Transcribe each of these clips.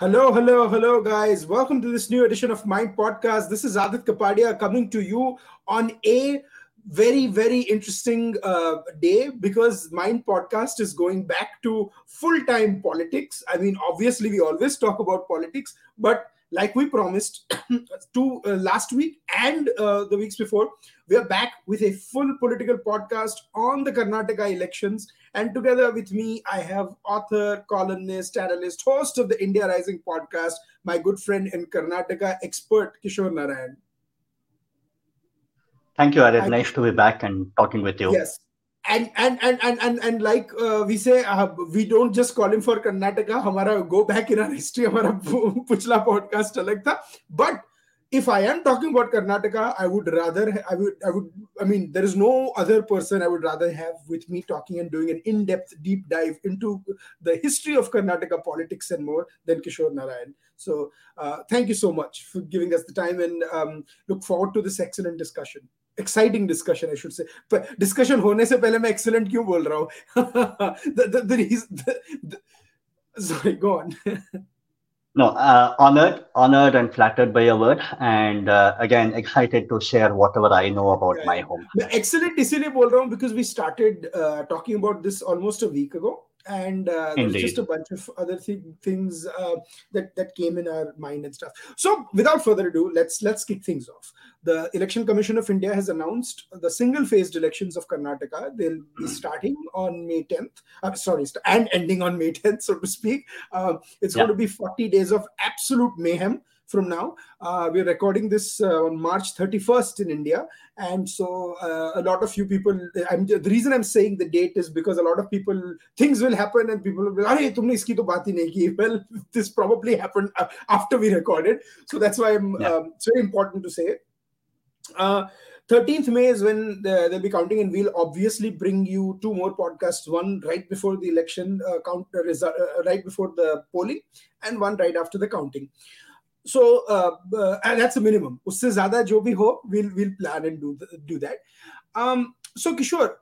Hello, hello, hello, guys. Welcome to this new edition of Mind Podcast. This is Aadit Kapadia coming to you on a very, very interesting uh, day because Mind Podcast is going back to full time politics. I mean, obviously, we always talk about politics, but like we promised to uh, last week and uh, the weeks before, we are back with a full political podcast on the Karnataka elections. And together with me, I have author, columnist, analyst, host of the India Rising podcast, my good friend and Karnataka expert, Kishor Narayan. Thank you, Arif. Nice to be back and talking with you. Yes. And and and and and, and like uh, we say, uh, we don't just call him for Karnataka. Hamara go back in our history. Hamara puchla podcast alak tha. But if I am talking about Karnataka, I would rather, I would, I would, I mean, there is no other person I would rather have with me talking and doing an in depth deep dive into the history of Karnataka politics and more than Kishor Narayan. So, uh, thank you so much for giving us the time and um, look forward to this excellent discussion. Exciting discussion I should say discussion होने से पहले मैं excellent क्यों बोल रहा हूँ go on. No, uh, honored, honored and flattered by your word, and uh, again excited to share whatever I know about yeah. my home. Excellent, इसलिए बोल रहा हूँ because we started uh, talking about this almost a week ago, and uh, there's just a bunch of other th- things uh, that that came in our mind and stuff. So, without further ado, let's let's kick things off the Election Commission of India has announced the single phased elections of Karnataka. They'll be starting on May 10th, uh, sorry, and ending on May 10th, so to speak. Uh, it's yeah. going to be 40 days of absolute mayhem from now. Uh, we're recording this uh, on March 31st in India. And so uh, a lot of you people, I'm, the reason I'm saying the date is because a lot of people, things will happen and people will be like, tumne iski to baat nahi ki. Well, this probably happened uh, after we recorded. So that's why I'm, yeah. um, it's very important to say it. Uh, 13th May is when the, they'll be counting, and we'll obviously bring you two more podcasts one right before the election uh, count uh, result, uh, right before the polling, and one right after the counting. So uh, uh, and that's a minimum. Usse zyada jo bhi ho, we'll we'll plan and do the, do that. Um, so Kishor,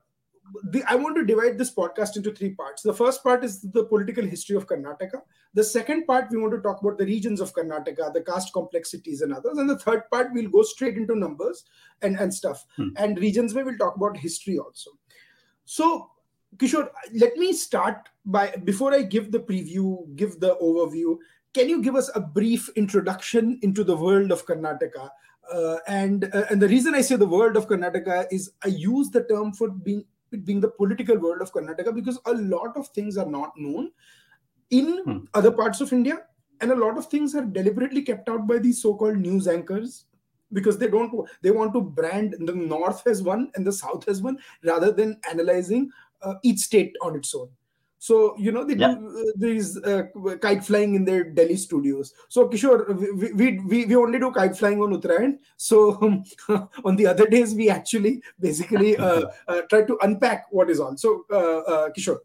the, I want to divide this podcast into three parts. The first part is the political history of Karnataka. The second part, we want to talk about the regions of Karnataka, the caste complexities and others. And the third part, we'll go straight into numbers and, and stuff. Hmm. And regions where we'll talk about history also. So, Kishor, let me start by, before I give the preview, give the overview, can you give us a brief introduction into the world of Karnataka? Uh, and uh, and the reason I say the world of Karnataka is I use the term for being being the political world of Karnataka because a lot of things are not known in hmm. other parts of India, and a lot of things are deliberately kept out by these so-called news anchors because they don't they want to brand the north as one and the south as one rather than analyzing uh, each state on its own so you know they yeah. do uh, these uh, kite flying in their Delhi studios. So Kishor, we we, we, we only do kite flying on Uttarayan. So um, on the other days we actually basically uh, uh, try to unpack what is on. So uh, uh, Kishor.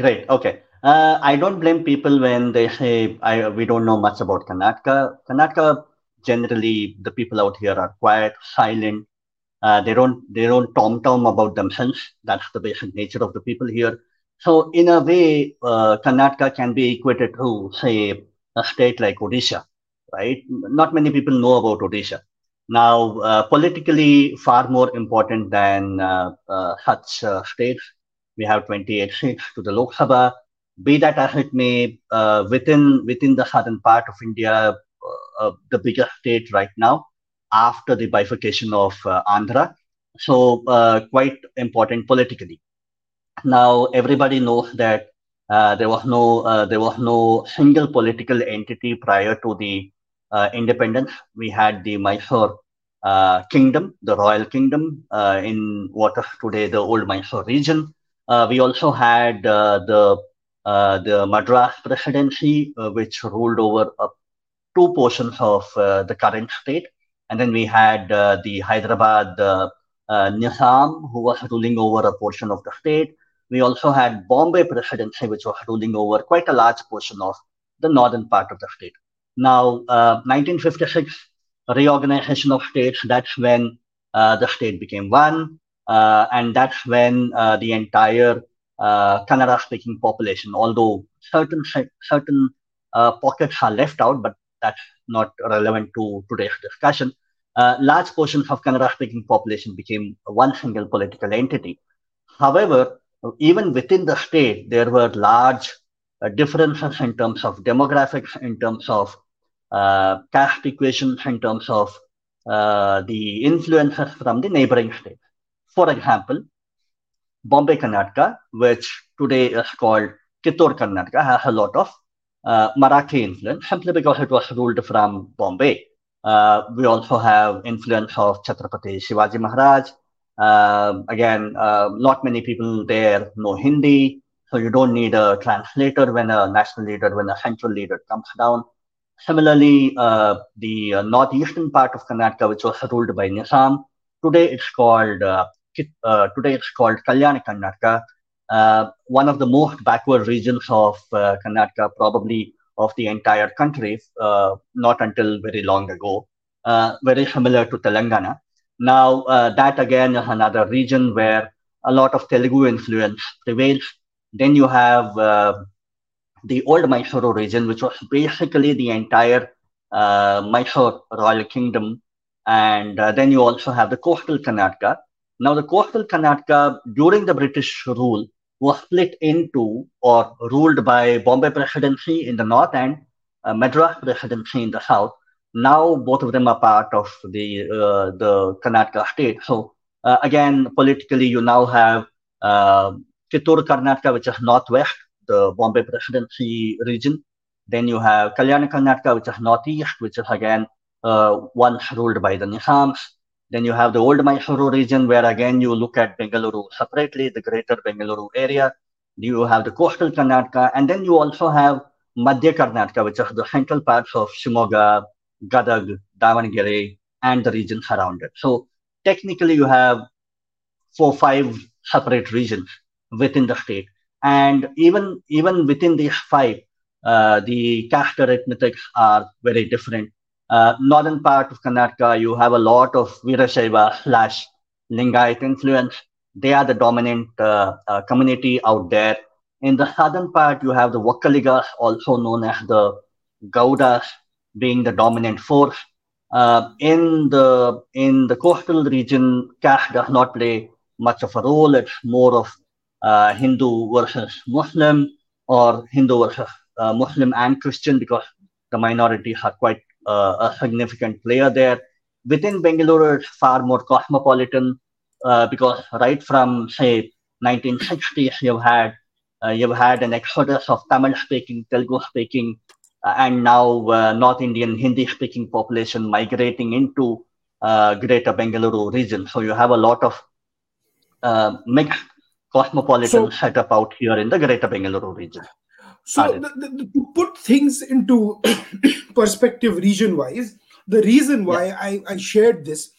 Great. Okay. I don't blame people when they say I, we don't know much about Karnataka. Karnataka generally the people out here are quiet, silent. they don't they don't tom tom about themselves. That's the basic nature of the people here so in a way, uh, Karnataka can be equated to, say, a state like Odisha, right? Not many people know about Odisha. Now, uh, politically, far more important than uh, uh such uh, states. We have 28 seats to the Lok Sabha. Be that as it may, uh, within within the southern part of India, the biggest state right now, after the bifurcation of Andhra, so quite important politically. Now everybody knows that uh, there was no uh, there was no single political entity prior to the uh, independence. We had the Mysore uh, kingdom, the royal kingdom uh, in what is today the old Mysore region. Uh, we also had the the Madras presidency, which ruled over two portions of the current state, and then we had the Hyderabad Nizam, who was ruling over a portion of the state we also had Bombay presidency, which was ruling over quite a large portion of the northern part of the state. Now, uh, 1956 reorganization of states, that's when uh, the state became one. Uh, and that's when uh, the entire uh, Kannada speaking population, although certain certain uh, pockets are left out, but that's not relevant to today's discussion. Large portions of Kannada-speaking population became one single political entity. However, even within the state, there were large uh, differences in terms of demographics, in terms of uh, caste equations, in terms of uh, the influences from the neighboring states. For example, Bombay Karnataka, which today is called Kittur Karnataka, has a lot of uh, Marathi influence simply because it was ruled from Bombay. Uh, we also have influence of Chhatrapati Shivaji Maharaj. Uh, again, uh, not many people there know Hindi, so you don't need a translator when a national leader, when a central leader comes down. Similarly, uh, the uh, northeastern part of Karnataka, which was ruled by Nizam, today it's called today it's called Kalyana Karnataka uh, one of the most backward regions of uh, Karnataka, probably of the entire country, uh, not until very long ago, uh, very similar to Telangana. Now, uh, that again is another region where a lot of Telugu influence prevails. Then you have uh, the old Mysore region, which was basically the entire Mysore royal kingdom. And then you also have the coastal Karnataka. Now, the coastal Karnataka during the British rule was split into or ruled by Bombay Presidency in the north and uh, Madras Presidency in the south. Now both of them are part of the uh, the Karnataka state. So uh, again, politically, you now have uh, Kittur Karnataka, which is northwest, the Bombay Presidency region. Then you have Kalyana Karnataka, which is northeast, which is again uh, once ruled by the Nizams. Then you have the old Mysuru region, where again you look at Bengaluru separately, the greater Bengaluru area. You have the coastal Karnataka, and then you also have Madhya Karnataka, which is the central parts of Shimoga, Gadag, Davangere, and the region around it. So technically, you have four, five separate regions within the state, and even even within these five, uh, the caste arithmetics are very different uh, northern part of Karnataka, you have a lot of Virashaiva slash Lingayat influence. They are the dominant uh, uh, community out there. In the southern part, you have the Vokkaligas, also known as the Gaudas, being the dominant force. Uh, in the in the coastal region, caste does not play much of a role. It's more of uh, Hindu versus Muslim, or Hindu versus uh, Muslim and Christian, because the minorities are quite uh, a significant player there. Within Bengaluru, it's far more cosmopolitan uh, because right from say 1960s, you've had uh, you've had an exodus of Tamil-speaking, Telugu-speaking, and now uh, North Indian Hindi-speaking population migrating into uh, Greater Bengaluru region. So you have a lot of uh, mixed cosmopolitan so, setup out here in the Greater Bengaluru region. So, the, the, to put things into perspective region wise, the reason why yeah. I, I shared this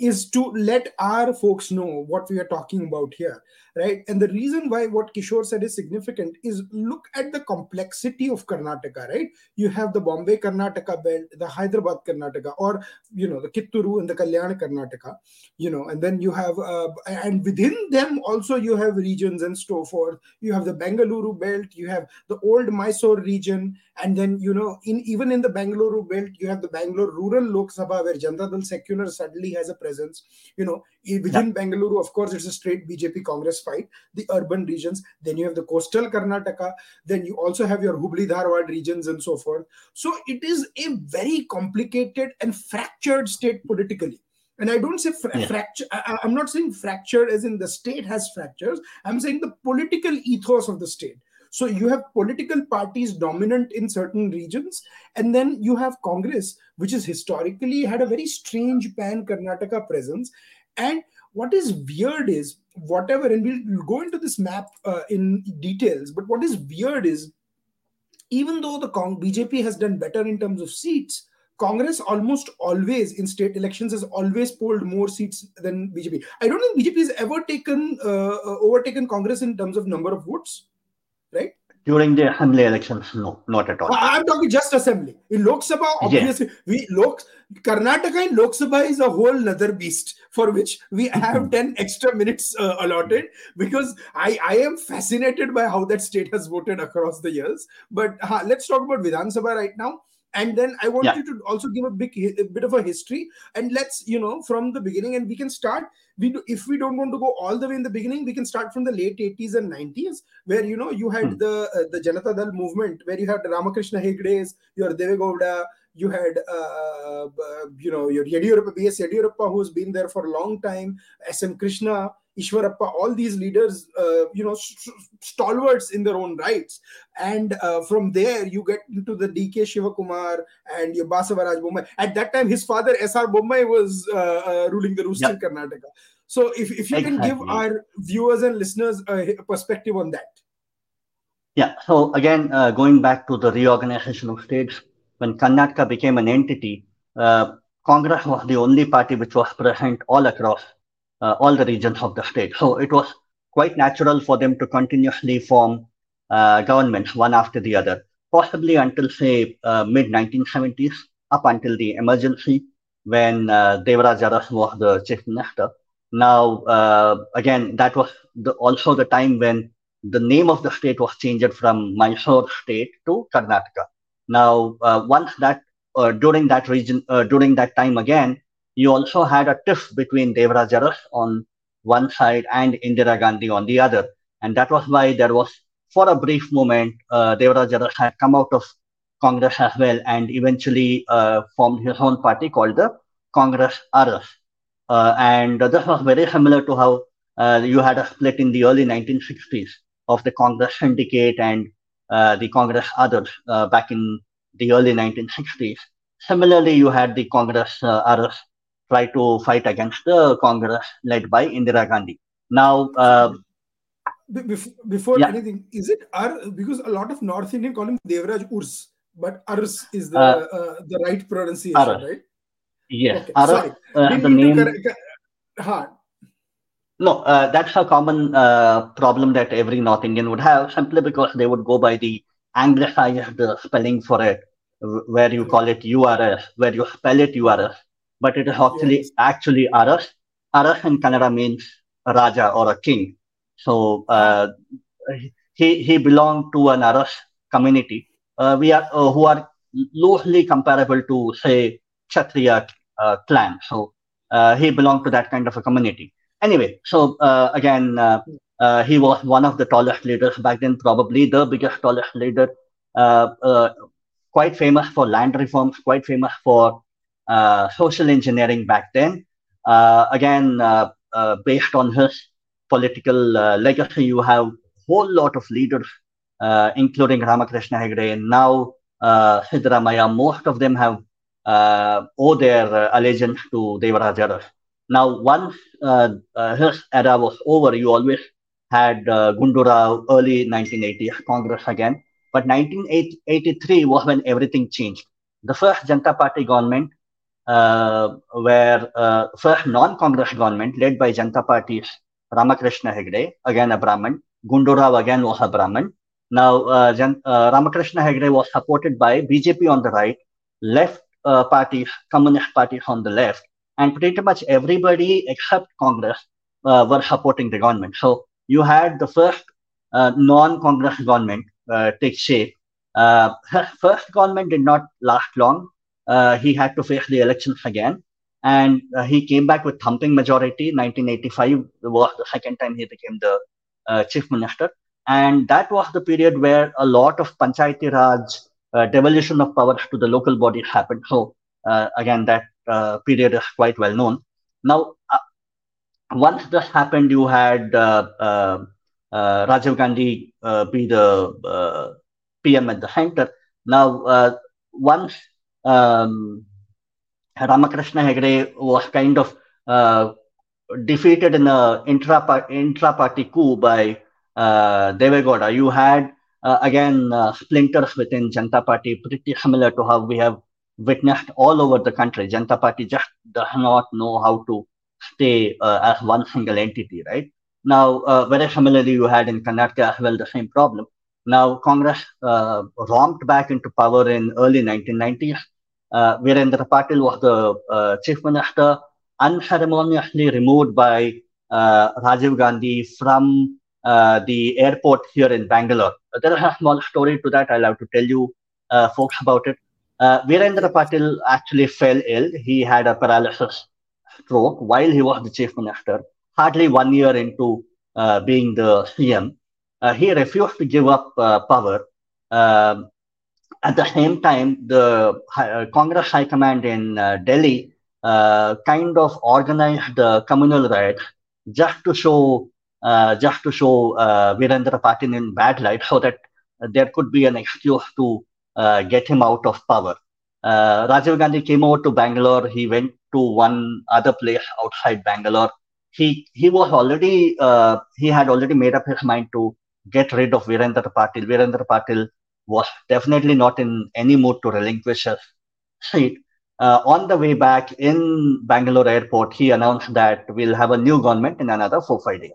is to let our folks know what we are talking about here right? And the reason why what kishor said is significant is look at the complexity of karnataka right? You have the bombay karnataka belt the hyderabad karnataka or you know the kitturu and the kalyana karnataka you know and then you have uh, and within them also you have regions and so forth. You have the bengaluru belt you have the old mysore region and then you know in even in the bengaluru belt you have the bangalore rural lok sabha where janata dal secular suddenly has a presence you know within yeah. bengaluru of course it's a straight bjp congress fight the urban regions then you have the coastal karnataka then you also have your hubli dharwad regions and so forth so it is a very complicated and fractured state politically and i don't say fra- yeah. fracture I, i'm not saying fractured as in the state has fractures i'm saying the political ethos of the state so you have political parties dominant in certain regions, and then you have Congress, which has historically had a very strange pan Karnataka presence. And what is weird is whatever, and we'll go into this map uh, in details, but what is weird is even though the Cong- BJP has done better in terms of seats, Congress almost always in state elections has always polled more seats than BJP. I don't think BJP has ever taken uh, uh, overtaken Congress in terms of number of votes? During the assembly elections, no, not at all. I'm talking just assembly. In Lok Sabha, obviously, we Lok Karnataka in Lok Sabha is a whole other beast for which we have mm-hmm. 10 extra minutes uh, allotted because I, I am fascinated by how that state has voted across the years. But uh, let's talk about Vidhan Sabha right now and then i want yeah. you to also give a big a bit of a history and let's you know from the beginning and we can start we do, if we don't want to go all the way in the beginning we can start from the late 80s and 90s where you know you had hmm. the uh, the janata dal movement where you had ramakrishna hegde's your devegowda you had uh, uh, you know your Yediyurappa, B.S. Yediyurappa, who's been there for a long time, S.M. Krishna, Ishwarappa, all these leaders, uh, you know, st- stalwarts in their own rights. And uh, from there, you get into the D.K. Shivakumar and your Basavaraj Bommai. At that time, his father, S.R. Bommai, was uh, uh, ruling the roost yep. in Karnataka. So if, if you exactly. can give our viewers and listeners a, perspective on that. Yeah. So again, uh, going back to the reorganization of states, when Karnataka became an entity, uh, Congress was the only party which was present all across uh, all the regions of the state. So it was quite natural for them to continuously form uh, governments one after the other, possibly until, say, uh, mid 1970s, up until the emergency when uh, Devaraj was the chief minister. Now, uh, again, that was the, also the time when the name of the state was changed from Mysore state to Karnataka. Now, uh, once that, uh, during that region, during that time again, you also had a tiff between Devaraj Aras on one side and Indira Gandhi on the other. And that was why there was, for a brief moment, uh, Devaraj Aras had come out of Congress as well and eventually uh, formed his own party called the Congress Aras. Uh, and this was very similar to how uh, you had a split in the early 1960s of the Congress Syndicate and uh, the Congress Others uh, back in the early 1960s. Similarly, you had the Congress uh, try to fight against the Congress led by Indira Gandhi. Now, uh, before, before yeah. anything, is it Ar? Because a lot of North Indian call him Devraj Urs, but Ars is the uh, uh, the right pronunciation, Aras. right? Yes, okay. Aras, Sorry, uh, the name. Correct, no, uh, that's a common uh, problem that every North Indian would have, simply because they would go by the anglicized spelling for it, where you call it URS, where you spell it URS but it is actually yes. actually Aras. Aras in Kannada means a Raja or a king. So uh, he he belonged to an Aras community. Uh, we are uh, who are loosely comparable to say Kshatriya uh, clan. So uh, he belonged to that kind of a community. Anyway, so uh, again, he was one of the tallest leaders back then, probably the biggest tallest leader. quite famous for land reforms, quite famous for uh, social engineering back then. Uh, again, uh, based on his political legacy, you have a whole lot of leaders, including Ramakrishna Hegde. And now, uh, most of them have owe their allegiance to Devaraj Aras. Now, once his era was over, you always had uh, Gundurao early 1980s Congress again. But 1983 was when everything changed. The first Janata Party government uh, where uh, first non-Congress government led by Janata Party's Ramakrishna Hegde, again a Brahmin, Gundurao again was a Brahmin. Now, uh, Jan, uh, Ramakrishna Hegde was supported by BJP on the right, left uh, parties, communist parties on the left, and pretty much everybody except Congress uh, were supporting the government. So you had the first non-Congress government take shape. first government did not last long uh, he had to face the elections again. And uh, he came back with thumping majority. 1985 was the second time he became the uh, chief minister. And that was the period where a lot of Panchayati Raj uh, devolution of powers to the local body happened. So, uh, again, that period is quite well known. Now, once this happened, you had Rajiv Gandhi be the PM at the center. Now, once um, Ramakrishna Hegde was kind of uh, defeated in a intra-party coup by uh, Devegowda. You had uh, again uh, splinters within Janata Party, pretty similar to how we have witnessed all over the country. Janata Party just does not know how to stay uh, as one single entity, right? Now, uh, very similarly, you had in Karnataka as well the same problem. Now, Congress uh, romped back into power in early 1990s. Uh, Virendra Patil was the uh, chief minister, unceremoniously removed by uh, Rajiv Gandhi from uh, the airport here in Bangalore. There is a small story to that. I'll have to tell you folks about it. Virendra Patil actually fell ill. He had a paralysis stroke while he was the chief minister, hardly one year into being the CM. Uh, he refused to give up uh, power. Um, at the same time, the uh, Congress High Command in Delhi kind of organized the communal riots just to show uh, just to show uh, Virendra Patil in bad light so that uh, there could be an excuse to get him out of power. Rajiv Gandhi came over to Bangalore. He went to one other place outside Bangalore. He he was already he had already made up his mind to get rid of Virendra Patil. Virendra Patil was definitely not in any mood to relinquish his seat. Uh, on the way back in Bangalore airport, he announced that we'll have a new government in another four, five days.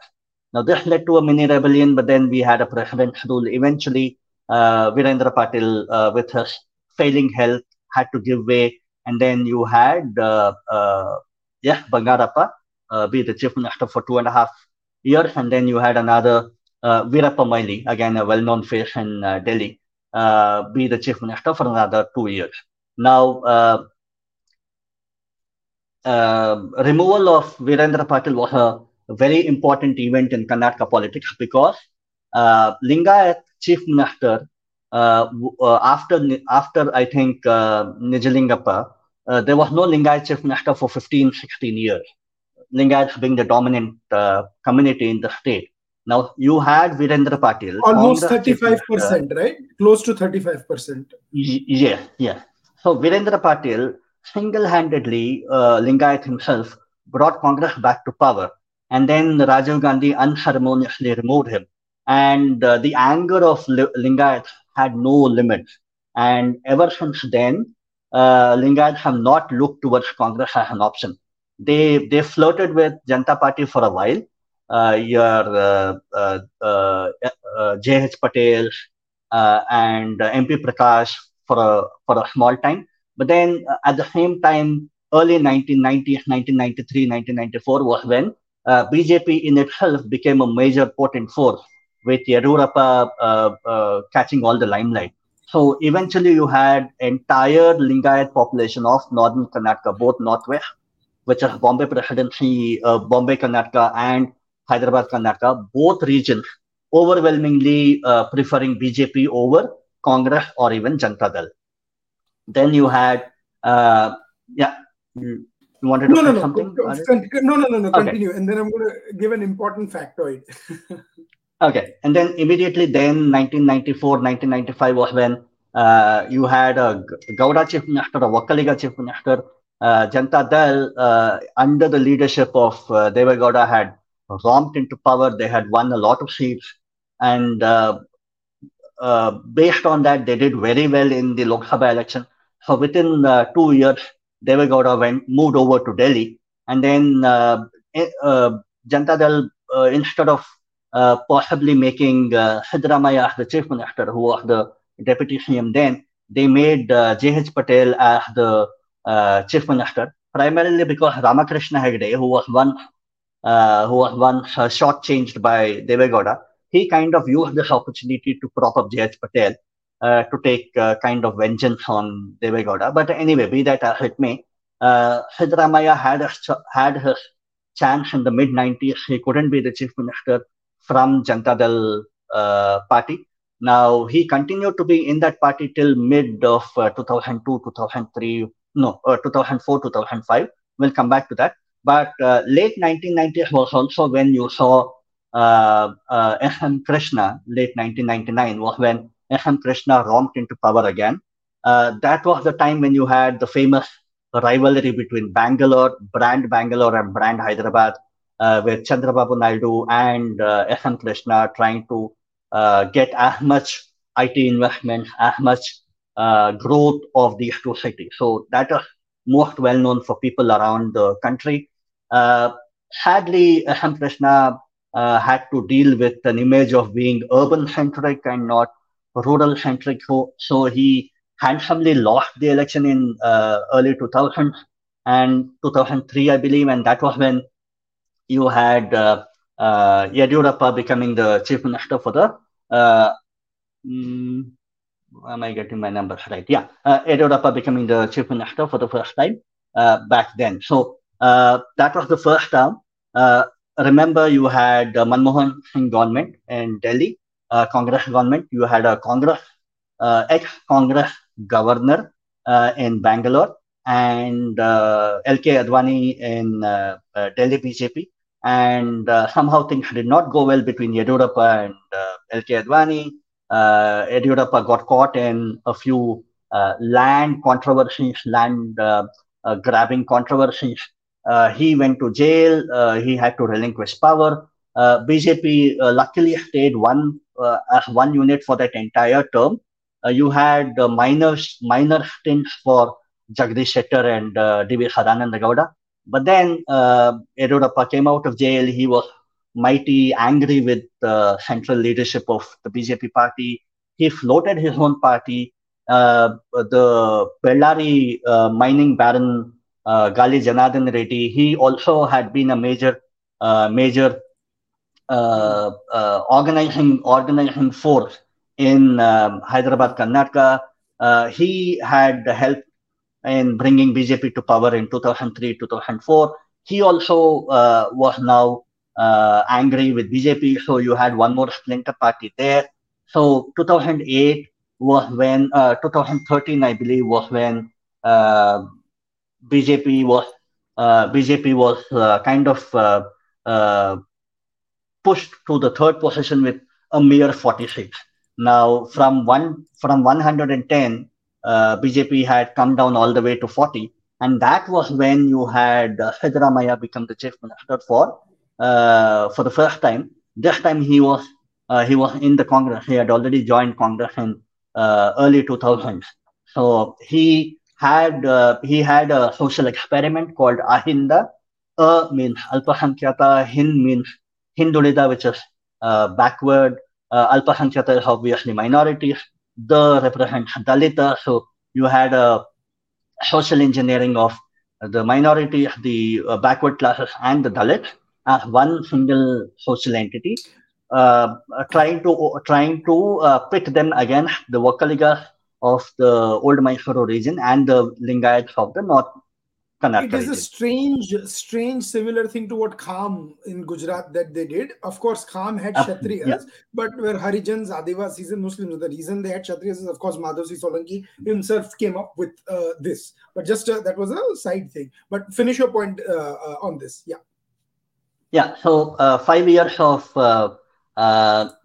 Now, this led to a mini rebellion, but then we had a president's rule. Eventually, uh, Virendra Patil, uh, with his failing health, had to give way. And then you had, uh, uh, yeah, Bangarappa uh, be the chief minister for two and a half years. And then you had another uh, Veerappa Moily, again a well-known face in uh, Delhi, be the chief minister for another two years. Now, uh, uh, removal of Virendra Patil was a very important event in Karnataka politics because uh, Lingayat chief minister after after I think Nijalingappa, there was no Lingayat chief minister for 15, 16 years. Lingayats being the dominant community in the state. Now you had Virendra Patil. Almost 35%, right? Close to 35%. Yeah, yeah. So Virendra Patil single-handedly, uh, Lingayat himself, brought Congress back to power. And then Rajiv Gandhi unceremoniously removed him. And uh, the anger of Lingayat had no limits. And ever since then, uh, Lingayats have not looked towards Congress as an option. They they flirted with Janata Party for a while, your uh, uh, J.H. Patel and MP Prakash for a for a small time. But then at the same time, early 1990s, 1993, 1994 was when uh, BJP in itself became a major potent force with Yediyurappa uh, uh, catching all the limelight. So eventually you had entire Lingayat population of northern Karnataka, both northwest, which is Bombay Presidency, Bombay Karnataka and Hyderabad, Karnataka, both regions overwhelmingly uh, preferring BJP over Congress or even Janata Dal. Then you had, uh, yeah, you wanted to no, no, no. something? No, no, no, no, continue. Okay. And then I'm going to give an important factoid. okay. And then immediately then 1994, 1995 was when uh, you had a Gowda chief minister, a Vokkaliga chief minister, uh, Janata Dal, uh, under the leadership of uh, Devegowda, had romped into power. They had won a lot of seats. And uh, uh, based on that, they did very well in the Lok Sabha election. So within uh, two years, Devegowda went moved over to Delhi. And then uh, eh, uh, Janata Dal, uh, instead of possibly making uh, Siddaramaiah the chief minister, who was the deputy CM then, they made uh, J.H. Patel as the chief minister, primarily because Ramakrishna Hegde, who was one uh, who was once uh, shortchanged by Devegowda, he kind of used this opportunity to prop up J.H. Patel uh, to take uh, kind of vengeance on Devegowda. But anyway, be that as it may, uh, Siddaramaiah had, had his chance in the mid 90s. He couldn't be the chief minister from Janata Dal uh, party. Now, he continued to be in that party till mid of uh, 2002, 2003, no, 2004, 2005. We'll come back to that. But uh, late 1990s was also when you saw uh, uh, S.M. Krishna, late 1999 was when S.M. Krishna romped into power again. Uh, that was the time when you had the famous rivalry between Bangalore, brand Bangalore and brand Hyderabad, uh, with Chandrababu Naidu and uh, S.M. Krishna trying to uh, get as much IT investment, as much uh, growth of these two cities. So that is most well known for people around the country. Uh, sadly, S.M. Krishna uh, had to deal with an image of being urban centric and not rural centric. So, so he handsomely lost the election in uh, early 2000 and 2003, I believe, and that was when you had uh, uh, Yediyurappa becoming the chief minister for the. Uh, mm, am I getting my numbers right? Yeah, uh, becoming the chief minister for the first time uh, back then. So uh, that was the first term. Uh, remember, you had the Manmohan Singh government in Delhi, uh, Congress government. You had a Congress, uh, ex-Congress governor uh, in Bangalore, and uh, L.K. Advani in Delhi BJP. And somehow things did not go well between Yediyurappa and L.K. Advani. Uh, got caught in a few land controversies, land grabbing controversies uh, he went to jail. Uh, he had to relinquish power. Uh, BJP luckily stayed one as one unit for that entire term. you had minor minor stints for Jagdish Shettar and uh, D.V. Sadananda Gowda. But then uh, came out of jail. He was mighty angry with the central leadership of the BJP party. He floated his own party. Uh, the Bellary uh, mining baron uh, Gali Janardhan Reddy. He also had been a major, uh, major uh, uh, organizing organizing force in um, Hyderabad, Karnataka. He had helped in bringing BJP to power in 2003, 2004. He also was now angry with BJP, so you had one more splinter party there. So 2008 was when, 2013, I believe, was when BJP was uh, BJP was uh, kind of uh, uh, pushed to the third position with a mere 46. Now, from one from 110, uh, BJP had come down all the way to 40, and that was when you had uh, Siddaramaiah become the chief minister for uh, for the first time. This time he was he was in the Congress. He had already joined Congress in early 2000s. So he had uh, he had a social experiment called Ahinda. A means Alpasankyata, Hind means Hindulida, which is uh, backward. Uh, Alpasankyata is obviously minorities. The represents Dalita. So you had a social engineering of the minorities, the uh, backward classes, and the Dalits as one single social entity, uh, trying to trying to uh, pit them again the Vokkaligas of the old Mysuru region and the Lingayats of the North Karnataka. It is region. a strange, strange, similar thing to what Kham in Gujarat that they did. Of course, Kham had uh, Kshatriyas, yeah. but where Harijans, Adivasis, and Muslims, the reason they had Kshatriyas is, of course, Madhavsinh Solanki himself came up with uh, this. But just uh, that was a side thing. But finish your point uh, uh, on this. Yeah. Yeah. So uh, five years of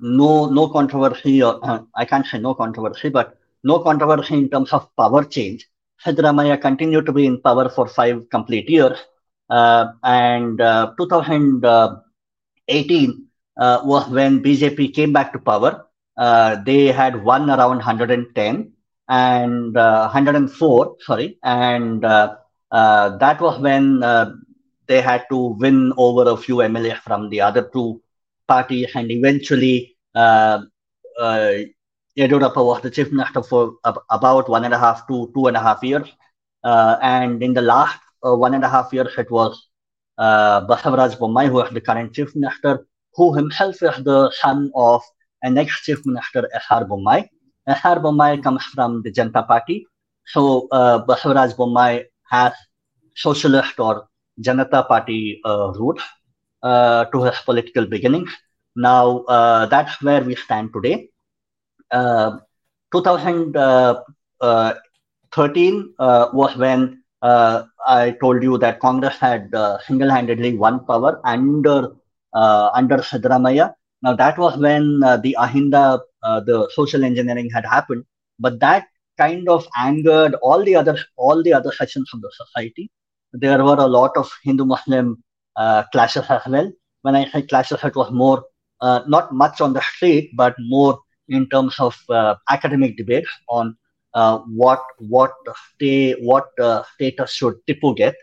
no no controversy, or I can't say no controversy, but no controversy in terms of power change. Siddaramaiah continued to be in power for five complete years. Uh, and uh, 2018 uh, was when BJP came back to power. Uh, they had won around 110 and 104, uh, sorry, and uh, that was when they had to win over a few MLA from the other two parties, and eventually Yediyurappa was the chief minister for about one and a half to two and a half years. Uh, and in the last uh, one and a half years, it was uh, Basavaraj Bommai, who is the current chief minister, who himself is the son of an ex-chief minister, S.R. Bommai. S.R. Bommai comes from the Janata Party. So uh, Basavaraj Bommai has socialist or Janata Party uh, roots uh, to his political beginnings. Now, uh, that's where we stand today. 2013 uh, uh, uh, was when I told you that Congress had single-handedly won power under under Siddaramaiah. Now that was when the Ahinda, the social engineering had happened, but that kind of angered all the other all the other sections of the society. There were a lot of Hindu-Muslim uh, clashes as well. When I say clashes, it was more uh, not much on the street, but more in terms of uh, academic debates on uh, what what stay what status should Tipu get.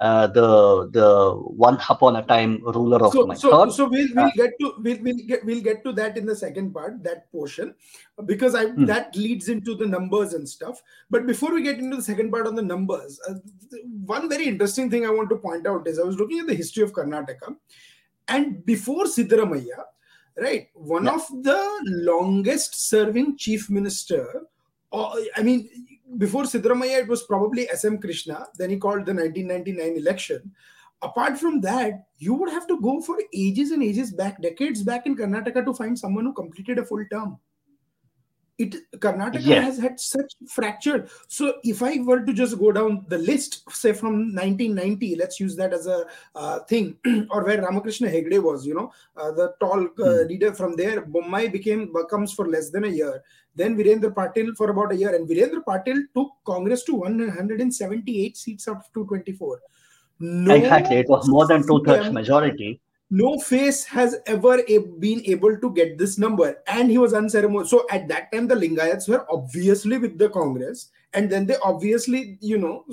Uh, the the one upon a time ruler of so, Mysore. So, so we'll we'll uh, get to we'll, we'll get we'll get to that in the second part, that portion, because I hmm. that leads into the numbers and stuff. But before we get into the second part on the numbers, uh, one very interesting thing I want to point out is I was looking at the history of Karnataka, and before Siddaramaiah, right, one yeah. of the longest serving chief minister. Uh, I mean, before Siddaramaiah, it was probably S.M. Krishna. Then he called the 1999 election. Apart from that, you would have to go for ages and ages back, decades back in Karnataka to find someone who completed a full term. It Karnataka yes. has had such fractured. So if I were to just go down the list, say from 1990, let's use that as a uh, thing, or where Ramakrishna Hegde was, you know, uh, the tall uh, mm. leader from there, Bommai became becomes for less than a year then Virendra Patil for about a year, and Virendra Patil took Congress to 178 seats out of 224. No exactly, it was more than two thirds majority. No face has ever been able to get this number, and he was unceremonious. So at that time, the Lingayats were obviously with the Congress, and then they obviously, you know,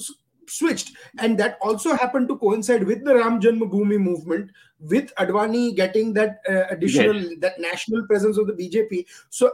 switched and that also happened to coincide with the ram janmabhoomi movement with advani getting that uh, additional yes. that national presence of the bjp so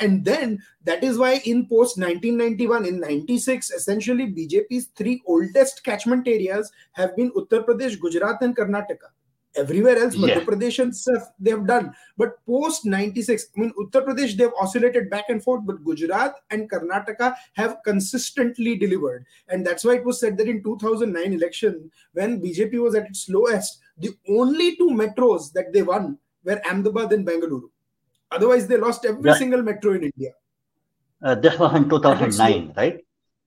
and then that is why in post 1991 in 96 essentially bjp's three oldest catchment areas have been uttar pradesh gujarat and karnataka everywhere else madhya pradesh and stuff they have done. But post 96 i mean uttar pradesh they've oscillated back and forth but gujarat and karnataka have consistently delivered. And that's why it was said that in 2009 election when bjp was at its lowest the only two metros that they won were ahmedabad and bangalore otherwise they lost every yeah. single metro in india. Uh, this was in 2009 right?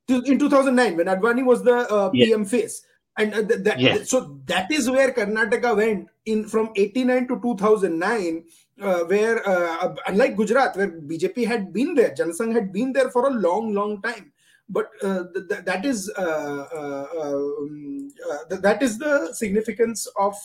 in 2009 when advani was the uh, pm face and uh, that, yes. so that is where karnataka went in from 89 to 2009 uh, where uh, unlike gujarat where bjp had been there janasangh had been there for a long long time but uh, th- th- that is uh, uh, um, th- that is the significance of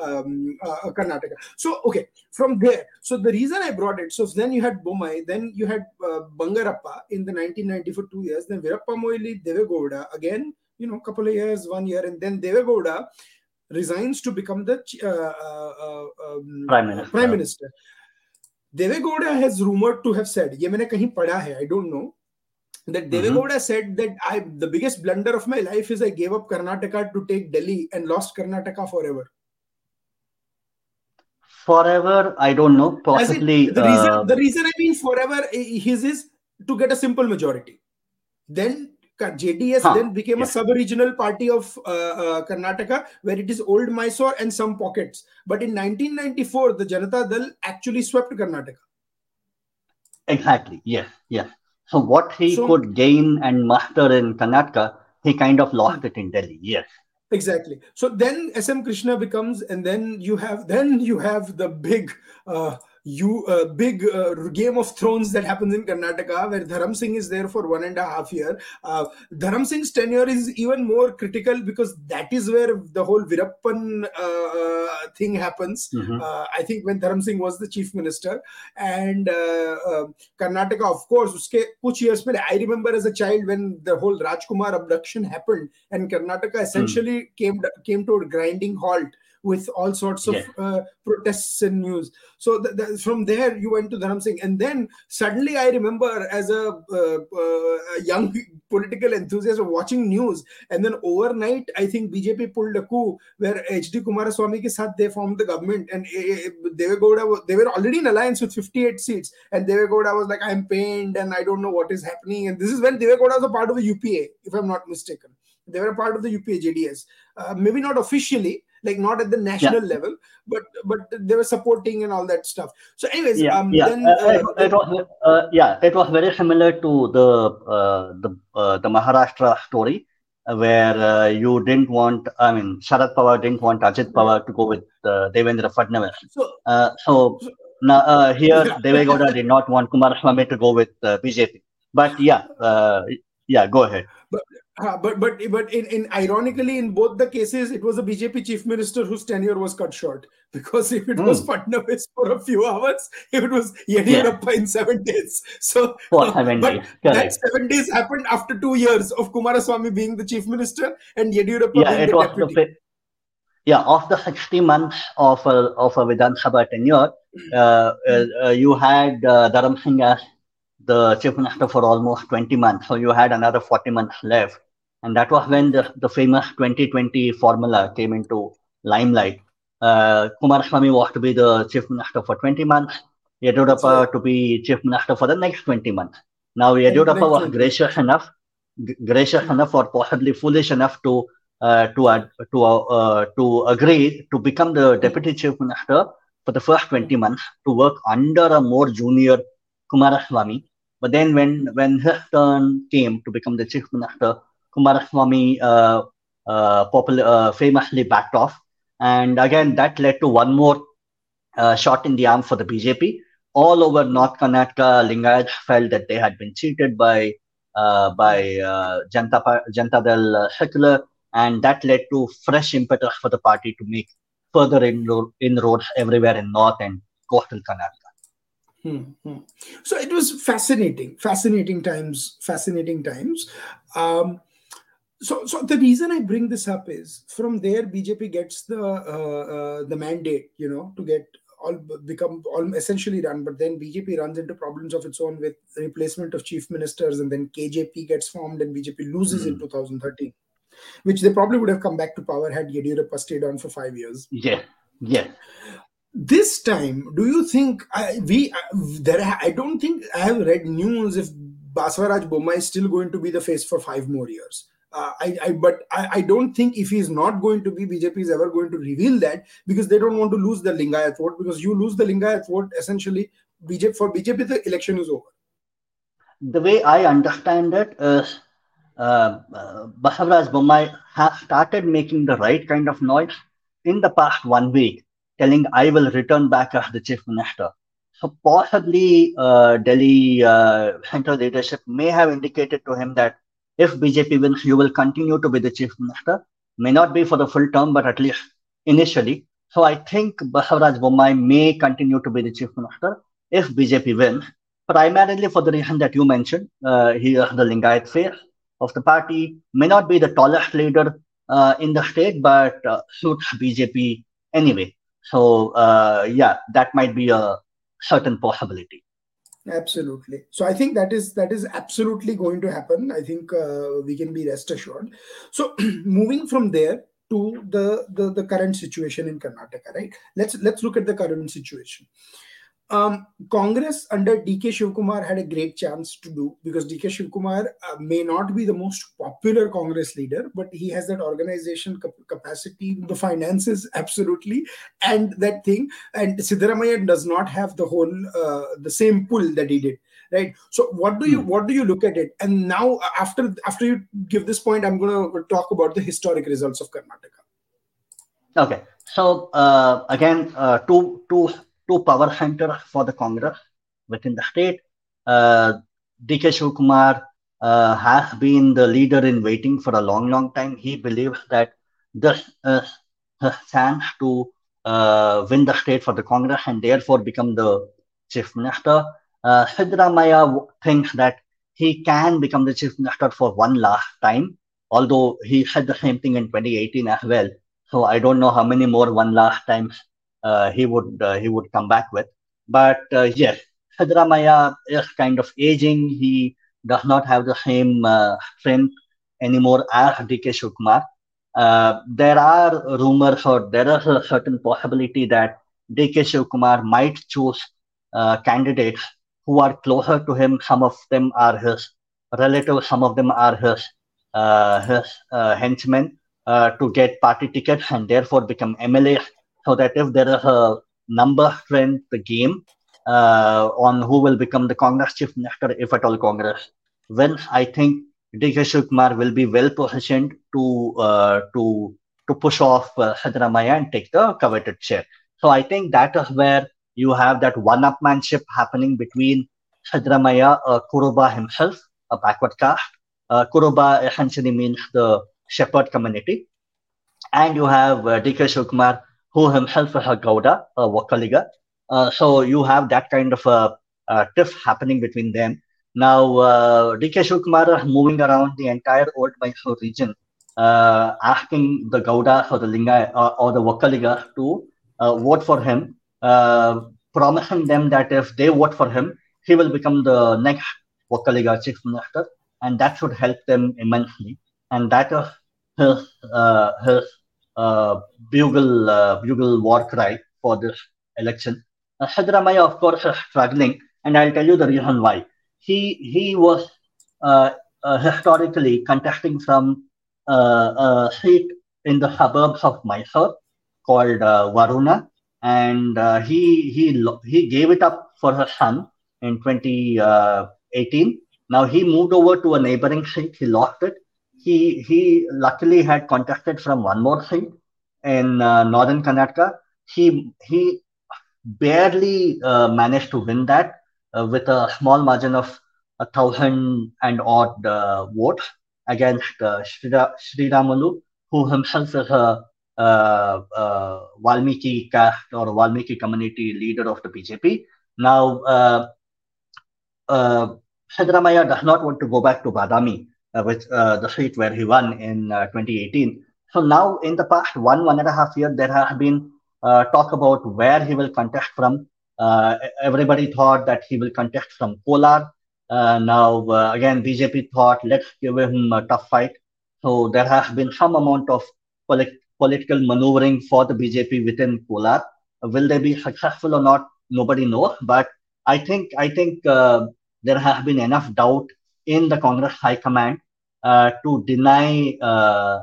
um, Karnataka. So okay, from there, so the reason I brought it, so then you had Bommai, then you had Bangarappa in the 1990 for two years, then Veerappa Moily Devegowda again you know, couple of years, one year, and then Devegowda resigns to become the uh, uh, um, prime minister. Prime minister. Devegowda has rumored to have said, ये kahin कहीं hai." I don't know, that Devegowda mm-hmm. said that I the biggest blunder of my life is I gave up Karnataka to take Delhi and lost Karnataka forever. Forever, I don't know. Possibly the uh... reason the reason I mean forever his is to get a simple majority. Then JDS huh. then became yeah. a sub-regional party of uh, uh, Karnataka, where it is old Mysore and some pockets. But in 1994, the Janata Dal actually swept Karnataka. Exactly. Yes. Yes. So what he so, could gain and master in Karnataka, he kind of lost it in Delhi. Yes. Exactly. So then SM Krishna becomes, and then you have then you have the big. Uh, you uh, big uh, game of thrones that happens in karnataka where dharam singh is there for one and a half year uh, dharam singh's tenure is even more critical because that is where the whole veerappan uh, uh, thing happens mm-hmm. Uh, i think when dharam singh was the chief minister and karnataka of course uske kuch years pehle, i remember as a child when the whole rajkumar abduction happened and karnataka essentially mm. came came to a grinding halt with all sorts of yeah. uh, protests and news. So th- th- from there, you went to Dharam Singh. And then suddenly I remember as a, uh, uh, young political enthusiast watching news. And then overnight, I think BJP pulled a coup where HD Kumaraswamy ke saath, they formed the government. And uh, Devegowda, they were already in alliance with 58 seats. And Devegowda was like, I'm pained and I don't know what is happening. And this is when Devegowda was a part of the UPA, if I'm not mistaken. They were a part of the UPA JDS. Uh, maybe not officially, like not at the national yeah. level but but they were supporting and all that stuff. So anyways yeah, um, yeah. Then, uh, uh, it, it, was uh, yeah it was very similar to the uh, the uh, the maharashtra story uh, where you didn't want i mean sharad pawar didn't want ajit pawar to go with devendra fadnavis. So, so, so now, here devegowda did not want kumaraswamy to go with bjp but yeah yeah go ahead. But Uh, but but but in, in ironically in both the cases it was a BJP chief minister whose tenure was cut short because if it mm. was Fadnavis for a few hours it was Yediyurappa yeah. in seven days so for seven but days. that seven days happened after two years of Kumaraswamy being the chief minister and Yediyurappa yeah, being the deputy. The, yeah, of the 60 months of a, of a Vidhan Sabha tenure, uh, uh, uh, you had uh, Dharam Singh as the chief minister for almost 20 months. So you had another 40 months left. And that was when the, the famous 2020 formula came into limelight. Uh, Kumaraswamy was to be the chief minister for 20 months, Yediyurappa right. to be chief minister for the next 20 months. Now Yediyurappa was gracious enough, gracious enough or possibly foolish enough to uh, to uh, to uh, to agree to become the deputy chief minister for the first 20 months to work under a more junior Kumaraswamy. But then when when his turn came to become the chief minister, Kumaraswamy uh, uh, uh, famously backed off. And again, that led to one more uh, shot in the arm for the BJP. All over North Karnataka, Lingayats felt that they had been cheated by uh, by Janta, Janta Dal secular and that led to fresh impetus for the party to make further inroads everywhere in north and coastal Karnataka. Hmm, hmm. So it was fascinating, fascinating times, fascinating times. Um, so, so the reason I bring this up is from there BJP gets the uh, uh, the mandate, you know, to get all become all essentially run. But then BJP runs into problems of its own with replacement of chief ministers, and then KJP gets formed, and BJP loses mm. in hmm. 2013 which they probably would have come back to power had Yediyurappa stayed on for five years. Yeah, yeah. This time, do you think I, we there? I don't think I have read news if Basavaraj Bommai is still going to be the face for five more years. Uh, I, I, but I, I, don't think if he's not going to be, BJP is ever going to reveal that because they don't want to lose the Lingayat vote because you lose the Lingayat vote essentially BJP for BJP the election is over. The way I understand it is uh, uh, Bommai has started making the right kind of noise in the past one week, telling I will return back as the chief minister. So possibly uh, Delhi uh, central leadership may have indicated to him that if BJP wins, you will continue to be the chief minister. May not be for the full term, but at least initially. So I think Basavaraj Bommai may continue to be the chief minister if BJP wins, primarily for the reason that you mentioned. Uh, he is the Lingayat face of the party, may not be the tallest leader uh, in the state, but uh, suits BJP anyway. So uh, yeah, that might be a certain possibility. Absolutely. So I think that is that is absolutely going to happen. I think uh, we can be rest assured. So moving from there to the, the the current situation in Karnataka, right? Let's let's look at the current situation um, Congress under DK Shivkumar had a great chance to do because DK Shivkumar uh, may not be the most popular Congress leader, but he has that organization capacity, the finances, absolutely, and that thing. And Siddaramaiah does not have the whole uh, the same pull that he did, right? So what do you hmm. what do you look at it? And now after after you give this point, I'm going to talk about the historic results of Karnataka. Okay, so uh, again, uh, two two two power centers for the Congress within the state. Uh, DK Shivkumar uh, has been the leader in waiting for a long, long time. He believes that this is his chance to uh, win the state for the Congress and therefore become the chief minister. Uh, Siddaramaiah thinks that he can become the chief minister for one last time, although he said the same thing in 2018 as well. So I don't know how many more one last times uh, he would uh, he would come back with. But uh, yes, Siddaramaiah is kind of aging. He does not have the same strength anymore as DK Shivkumar. Uh, there are rumors or there is a certain possibility that DK Shivkumar might choose uh, candidates who are closer to him. Some of them are his relatives, some of them are his, uh, his henchmen to get party tickets and therefore become MLAs so that if there is a number trend the game uh, on who will become the Congress chief minister, if at all Congress wins, I think DK Shivkumar will be well positioned to uh, to to push off uh, and take the coveted chair. So I think that is where you have that one-upmanship happening between Siddaramaiah, uh, Kuruba himself, a backward caste, Kuruba essentially means the shepherd community. And you have DK Shivkumar, who himself is a Gowda, a Vokkaliga. so you have that kind of a, a tiff happening between them. Now, uh, DK moving around the entire Old Mysore region, uh, asking the Gowda or the Linga or, or the Vokkaliga to uh, vote for him, uh, promising them that if they vote for him, he will become the next Vokkaliga chief minister, and that should help them immensely. And that is his uh, his uh, bugle bugle war cry for this election. Uh, Siddaramaiah, of course, is struggling, and I'll tell you the reason why he he was uh, uh, historically contesting some uh, a seat in the suburbs of Mysore called uh, Varuna, and uh, he he he gave it up for his son in 2018. Now he moved over to a neighboring seat. He lost it. He he luckily had contested from one more seat in uh, northern Karnataka. He he barely managed to win that uh, with a small margin of a thousand and odd uh, votes against uh, Sri Ramulu, who himself is a uh, uh, Valmiki caste or Valmiki community leader of the BJP. Now, uh, uh, Siddaramaiah does not want to go back to Badami, uh, with uh, the seat where he won in 2018. So now, in the past one, one and a half year, there has been talk about where he will contest from. Uh, everybody thought that he will contest from Kolar. Uh, now, uh, again, BJP thought, let's give him a tough fight. So there has been some amount of polit- political maneuvering for the BJP within Kolar. will they be successful or not? Nobody knows. But I think I think there has been enough doubt in the Congress High Command uh, to deny uh,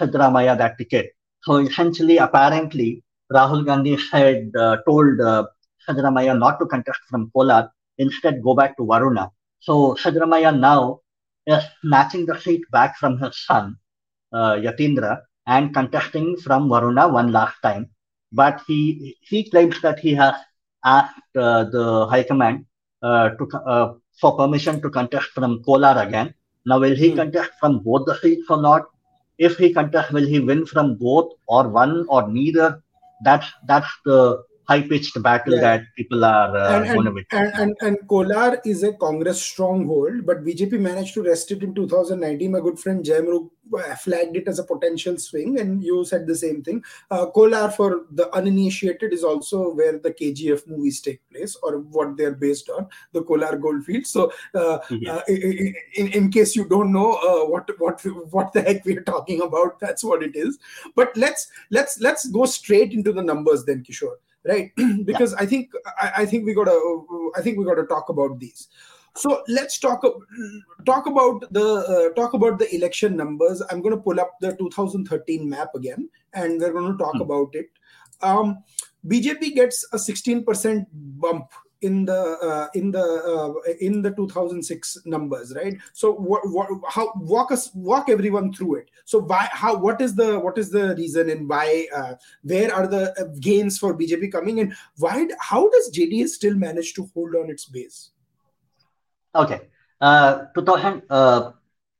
that ticket. So essentially, apparently, Rahul Gandhi had uh, told uh, not to contest from Kolar, instead go back to Varuna. So Siddaramaiah now is snatching the seat back from his son, uh, Yatindra, and contesting from Varuna one last time. But he he claims that he has asked uh, the High Command uh, to uh, for permission to contest from Kolar again. Now, will he hmm. contest from both the seats or not? If he contests, will he win from both or one or neither? That's that's the high pitched battle yeah. that people are uh, and, and, and, and, and Kolar is a Congress stronghold, but BJP managed to wrest it in 2019. My good friend Jayamru uh, flagged it as a potential swing, and you said the same thing. Uh, Kolar, for the uninitiated, is also where the KGF movies take place, or what they're based on, the Kolar Goldfield. So, uh, uh, in, in case you don't know uh, what what what the heck we're talking about, that's what it is. But let's let's let's go straight into the numbers then, Kishor right because yeah. i think I, I, think we gotta i think we gotta talk about these so let's talk talk about the uh, talk about the election numbers i'm going to pull up the 2013 map again and we're going to talk hmm. about it um, bjp gets a 16% bump in the uh, in the uh, in the 2006 numbers right? So what, what how walk us walk everyone through it. So why how what is the what is the reason and why uh, where are the uh, gains for bjp coming and why how does jds still manage to hold on its base? Okay. Uh 2000 uh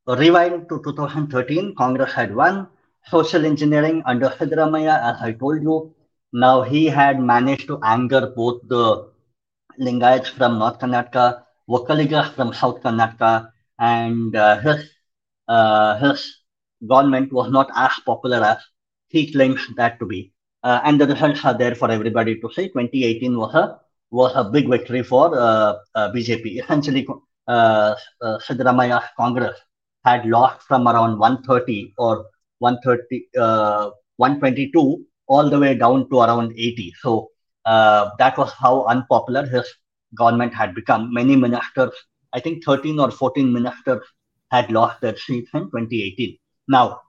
rewind to 2013 congress had won social engineering under Siddaramaiah, as i told you. Now he had managed to anger both the Lingayats from North Karnataka, Vokkaligas from South Karnataka, and uh, his uh, his government was not as popular as he claims that to be. Uh, and the results are there for everybody to see. 2018 was a was a big victory for uh, uh, BJP. Essentially, uh, uh, Siddaramaiah's Congress had lost from around 130 or 130, uh, 122 all the way down to around 80. So that was how unpopular his government had become. Many ministers, I think 13 or 14 ministers, had lost their seats in 2018. Now,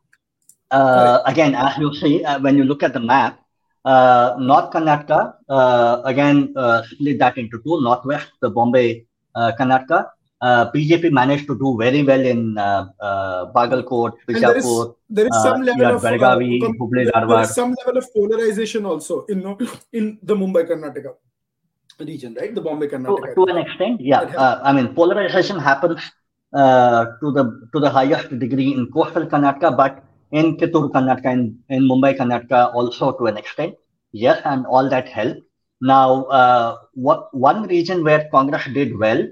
uh, right. again, as you see, uh, when you look at the map, uh, North Karnataka, uh, again, uh, split that into two, Northwest, the Bombay, Karnataka. Uh, BJP managed to do very well in uh, uh, Bagalkot, Bijapur. There is, some level of Belgavi, com- there is some level of polarization also in in the Mumbai Karnataka region, right? The Bombay Karnataka. To, to an extent, yeah. Uh, I mean, polarization happens to the to the highest degree in coastal Karnataka, but in Kittur Karnataka and in Mumbai Karnataka also to an extent. Yes, and all that helped. Now, uh, what one region where Congress did well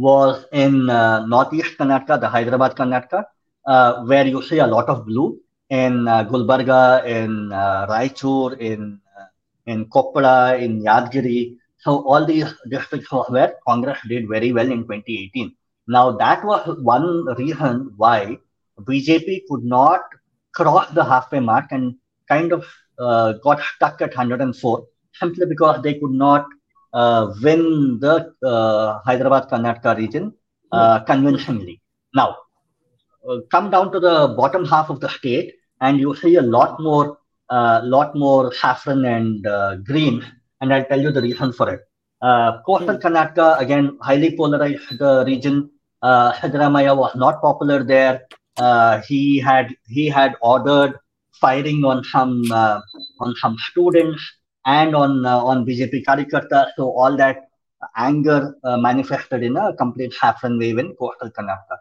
was in uh, northeast Karnataka, the Hyderabad Karnataka, uh, where you see a lot of blue in uh, Gulbarga, in uh, Raichur, in uh, in Koppala, in Yadgiri. So all these districts where Congress did very well in 2018. Now that was one reason why BJP could not cross the halfway mark and kind of uh, got stuck at 104 simply because they could not win the uh, Hyderabad Karnataka region uh, convincingly. Now, uh, come down to the bottom half of the state, and you see a lot more, uh, lot more saffron and uh, green, and I'll tell you the reason for it. coastal hmm. Karnataka again highly polarized region. Uh, was not popular there. he had he had ordered firing on some on some students and on uh, on BJP Karyakarta. So all that anger uh, manifested in a complete saffron wave in coastal Karnataka.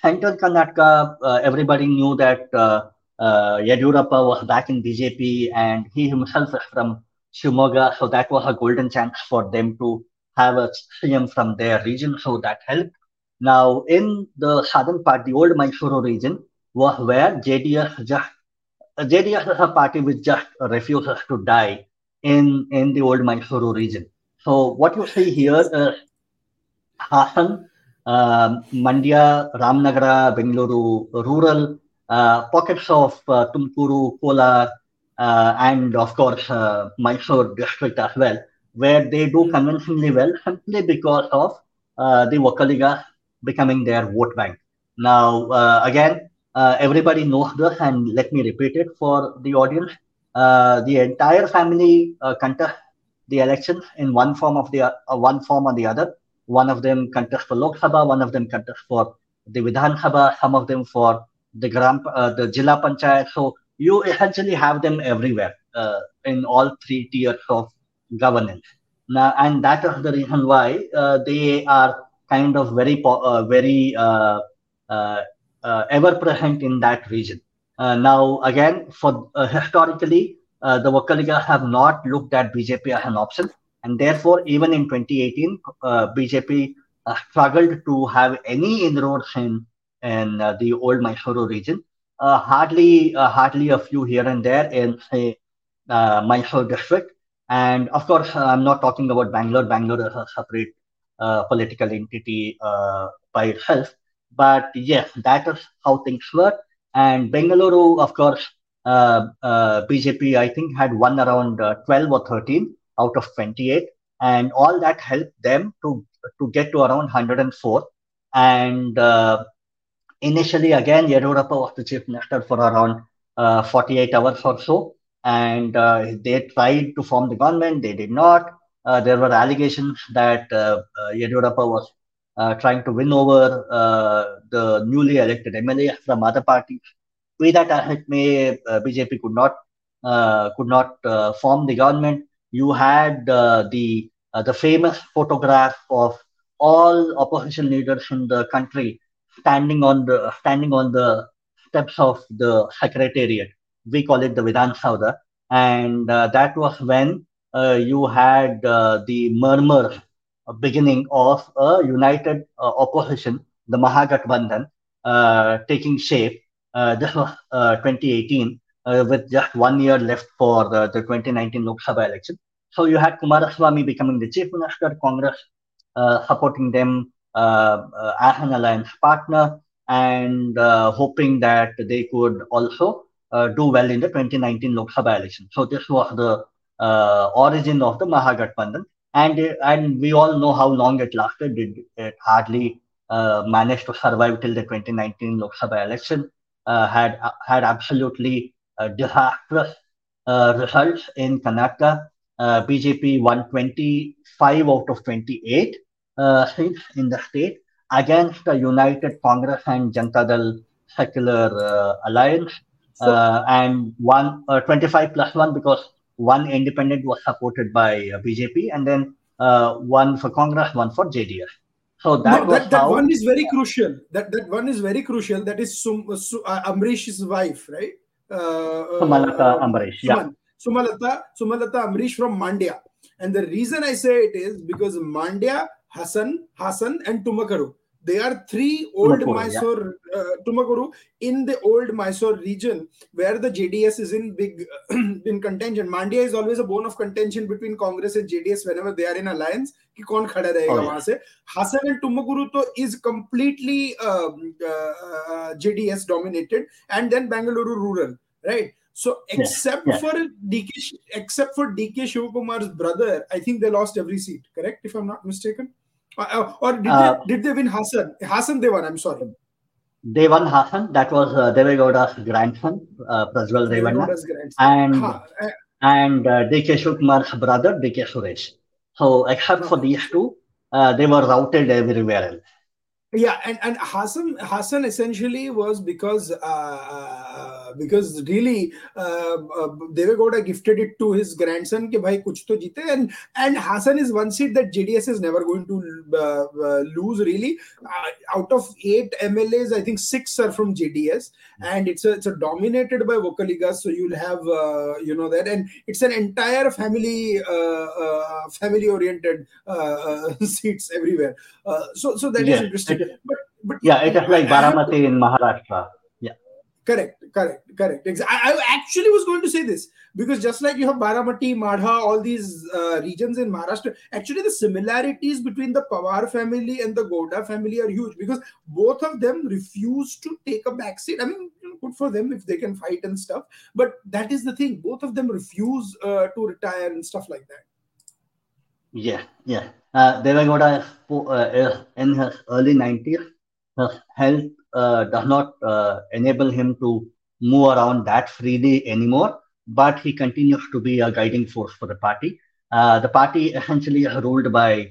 Central Karnataka, uh, everybody knew that uh, Yediyurappa was back in BJP and he himself is from Shimoga. So that was a golden chance for them to have a CM from their region. So that helped. Now, in the southern part, the old Mysuru region was where JDS just JDS is a party which just refuses to die in, in the old Mysuru region. So what you see here is Hassan, uh, Mandya, Ramnagara, Bengaluru, rural uh, pockets of uh, Tumkuru, Kolar, uh, and of course uh, Mysore district as well, where they do conventionally well simply because of uh, the Vokkaliga becoming their vote bank. Now, uh, again, everybody knows this, and let me repeat it for the audience. Uh, the entire family uh, contest the election in one form of the uh, one form or the other. One of them contest for Lok Sabha, one of them contest for the Vidhan Sabha, some of them for the Gram, uh, the Jilla Panchayat. So you essentially have them everywhere uh, in all three tiers of governance. Now, and that is the reason why uh, they are kind of very, very ever present in that region. Uh, now, again, for uh, historically, uh, the Vokkaligas have not looked at BJP as an option, and therefore, even in 2018, BJP struggled to have any inroads in in the old Mysuru region. hardly, hardly a few here and there in say Mysore district, and of course, I'm not talking about Bangalore. Bangalore is a separate uh, political entity uh, by itself. But yes, that is how things were. And Bengaluru, of course, uh, uh, BJP, I think, had won around uh, 12 or 13 out of 28. And all that helped them to, to get to around 104. And uh, initially, again, Yediyurappa was the chief minister for around uh, 48 hours or so. And uh, they tried to form the government, they did not. there were allegations that uh, Yediyurappa was trying to win over uh, the newly elected MLA from other party. Be that it may, uh, BJP could not could not form the government. You had the the famous photograph of all opposition leaders in the country standing on the standing on the steps of the secretariat. We call it the Vidhan Saudha, and uh, that was when uh, you had uh, the murmur beginning of a united uh, opposition, the Mahagathbandhan, uh, taking shape. Uh, this was 2018, with just one year left for the, the 2019 Lok Sabha election. So you had Kumaraswamy becoming the chief minister, Congress supporting them as an alliance partner, and hoping that they could also do well in the 2019 Lok Sabha election. So this was the uh, origin of the Mahagathbandhan and and we all know how long it lasted. It, it hardly uh, managed to survive till the 2019 Lok Sabha election. Uh, had had absolutely uh, disastrous uh, results in Karnataka. Uh, BJP won 25 out of 28 uh, seats in the state against the United Congress and Janata Dal secular alliance, so, and one 25 plus one because one independent was supported by uh, BJP, and then uh, one for Congress, one for JDS. So that no, that, that one is very crucial. That that one is very crucial. That is Sum, Su, uh, Amrish's wife, right? Uh, Sumalata Amrish. Yeah. Sumalata Sumalata Amrish from Mandya. And the reason I say it is because Mandya, Hassan, Hassan, and Tumakuru they are three old Tumakuru, Mysore yeah. uh, Tumakuru in the old Mysore region where the JDS is in big in contention. Mandya is always a bone of contention between Congress and JDS whenever they are in alliance. कि कौन खड़ा रहेगा oh, वहां से Hasan and टुमकुरु तो is completely JDS dominated and then Bangalore rural right so except yeah, yeah. for DK except for DK Shivakumar's brother I think they lost every seat correct if I'm not mistaken uh, uh, or did, uh, they, did they win Hassan? Hassan they won, I'm sorry. They won Hassan. That was uh, Devegowda's grandson, uh, Prajwal Revanna. And. Uh, and uh, DK Shivkumar's brother, DK Suresh. So, except for these two, uh, they were routed everywhere else yeah and and hassan hassan essentially was because uh, uh, because really uh, uh, gifted it to his grandson ke bhai kuch to jeete and and hassan is one seat that jds is never going to uh, uh, lose really. Out of eight mlas i think six are from jds and it's a, it's a dominated by Vokkaligas so you'll have you know that. And it's an entire family family oriented seats everywhere so so that yeah. is interesting but, but yeah, it is like Baramati in Maharashtra. Yeah. Correct, correct, correct. I, I actually was going to say this because just like you have Baramati, Madha, all these uh, regions in Maharashtra, actually the similarities between the Pawar family and the Gowda family are huge because both of them refuse to take a backseat. I mean, good for them if they can fight and stuff, but that is the thing. Both of them refuse uh, to retire and stuff like that. Yeah, yeah. Uh, Devegowda uh, in his early 90s. His health uh, does not uh, enable him to move around that freely anymore, but he continues to be a guiding force for the party. Uh, the party essentially is ruled by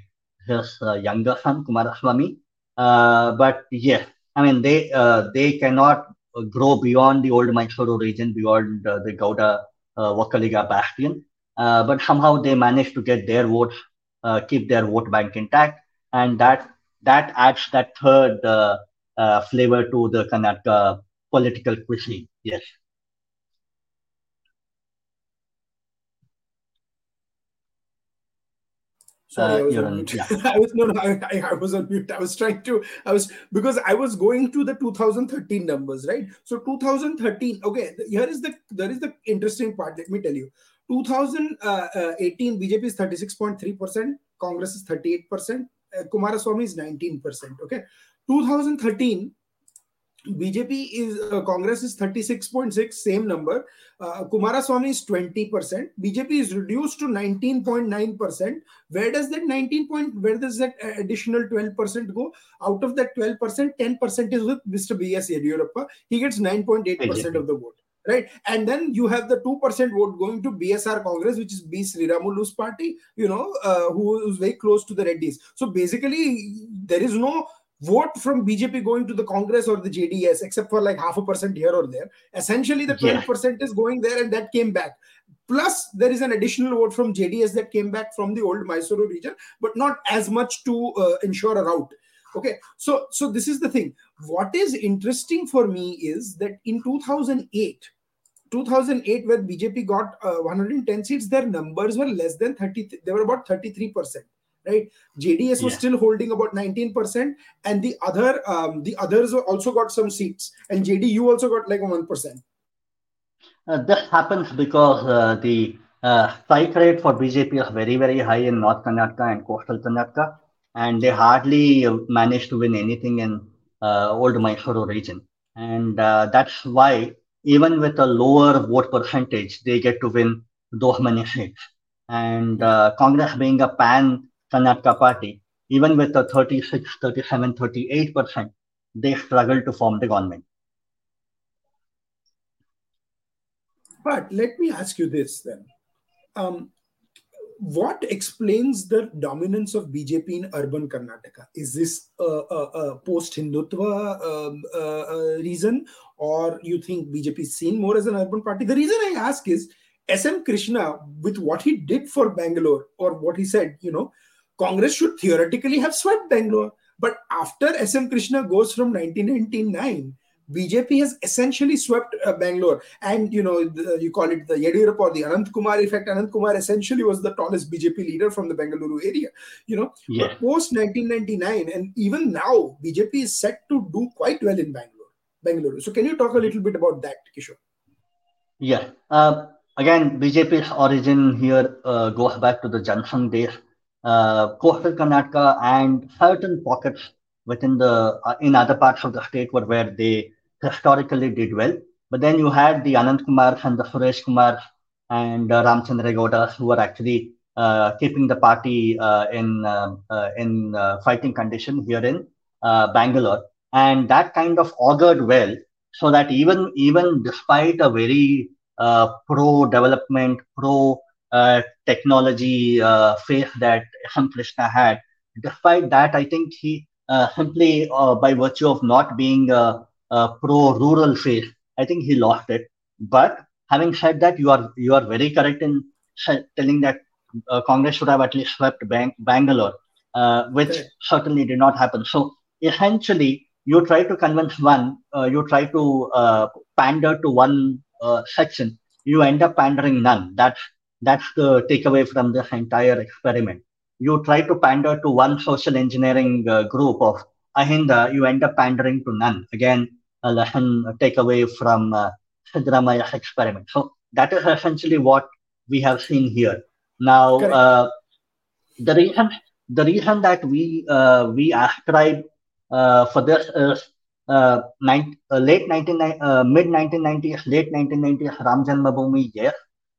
his uh, younger son, Kumaraswamy. but yes, I mean, they they cannot grow beyond the old Mysuru region, beyond the Gowda uh, Vokkaliga bastion. but somehow they managed to get their votes uh, keep their vote bank intact, and that that adds that third uh, uh, flavor to the Karnataka political cuisine. Yes. Sorry, uh, I was on mute. Yeah. I was no, no, I, I, was on mute. I was trying to, I was because I was going to the 2013 numbers, right? So 2013. Okay, here is the there is the interesting part. Let me tell you. 2018 BJP is 36.3 percent, Congress is 38 percent, uh, Kumaraswamy is 19 percent. Okay, 2013 BJP is uh, Congress is 36.6, same number. Uh, Kumaraswamy is 20%. BJP is reduced to 19.9%. Where does that 19 point, where does that additional 12% go? Out of that 12%, 10% is with Mr. B.S. Yediyurappa. He gets 9.8% of the vote. Right, and then you have the two percent vote going to BSR Congress, which is B Sriramulu's party, you know, uh, who is very close to the Reddys. So basically, there is no vote from BJP going to the Congress or the JDS, except for like half a percent here or there. Essentially, the 12% yeah. is going there and that came back. Plus, there is an additional vote from JDS that came back from the old Mysuru region, but not as much to uh, ensure a route. Okay, so so this is the thing. What is interesting for me is that in 2008, 2008, where BJP got uh, 110 seats, their numbers were less than 30. They were about 33 percent right jds was yeah. still holding about 19% and the other um, the others also got some seats and jdu also got like 1% uh, this happens because uh, the uh, strike rate for bjp is very very high in north karnataka and coastal karnataka and they hardly manage to win anything in uh, old mysuru region and uh, that's why even with a lower vote percentage they get to win those many seats and uh, congress being a pan Karnataka party, even with a 36, 37, 38%, they struggle to form the government. But let me ask you this then. Um, what explains the dominance of BJP in urban Karnataka? Is this a, a, a post Hindutva um, uh, reason, or you think BJP is seen more as an urban party? The reason I ask is SM Krishna, with what he did for Bangalore, or what he said, you know, Congress should theoretically have swept Bangalore. But after SM Krishna goes from 1999, BJP has essentially swept uh, Bangalore, and you know the, you call it the Yediyurappa or the Anant Kumar effect. Anant Kumar essentially was the tallest BJP leader from the Bangalore area. You know, yeah. but post 1999, and even now, BJP is set to do quite well in Bangalore. Bangalore. So, can you talk a little bit about that, Kishor? Yeah. Uh, again, BJP's origin here uh, goes back to the Jansangh days. Uh, coastal Karnataka and certain pockets within the uh, in other parts of the state were where they historically did well. But then you had the Anant Kumar and the Suresh Kumar and uh, Ramchandra Gowdas who were actually uh, keeping the party uh, in uh, uh, in uh, fighting condition here in Bangalore, and that kind of augured well, so that even even despite a very pro development, pro technology faith that SM Krishna had, despite that, I think he simply by virtue of not being uh, pro-rural phase, I think he lost it. But having said that, you are you are very correct in telling that uh, Congress should have at least swept Bang- Bangalore, uh, which okay. certainly did not happen. So essentially, you try to convince one, uh, you try to uh, pander to one uh, section, you end up pandering none. That's that's the takeaway from this entire experiment. You try to pander to one social engineering group of Ahinda, you end up pandering to none. Again, a lesson takeaway from uh, Siddaramaiah's experiment. So that is essentially what we have seen here. Now, uh, the reason the reason that we uh, we ascribe uh, for this is uh, nine, uh, late 19, uh, mid 1990s, late 1990s Ram Janmabhoomi, yes.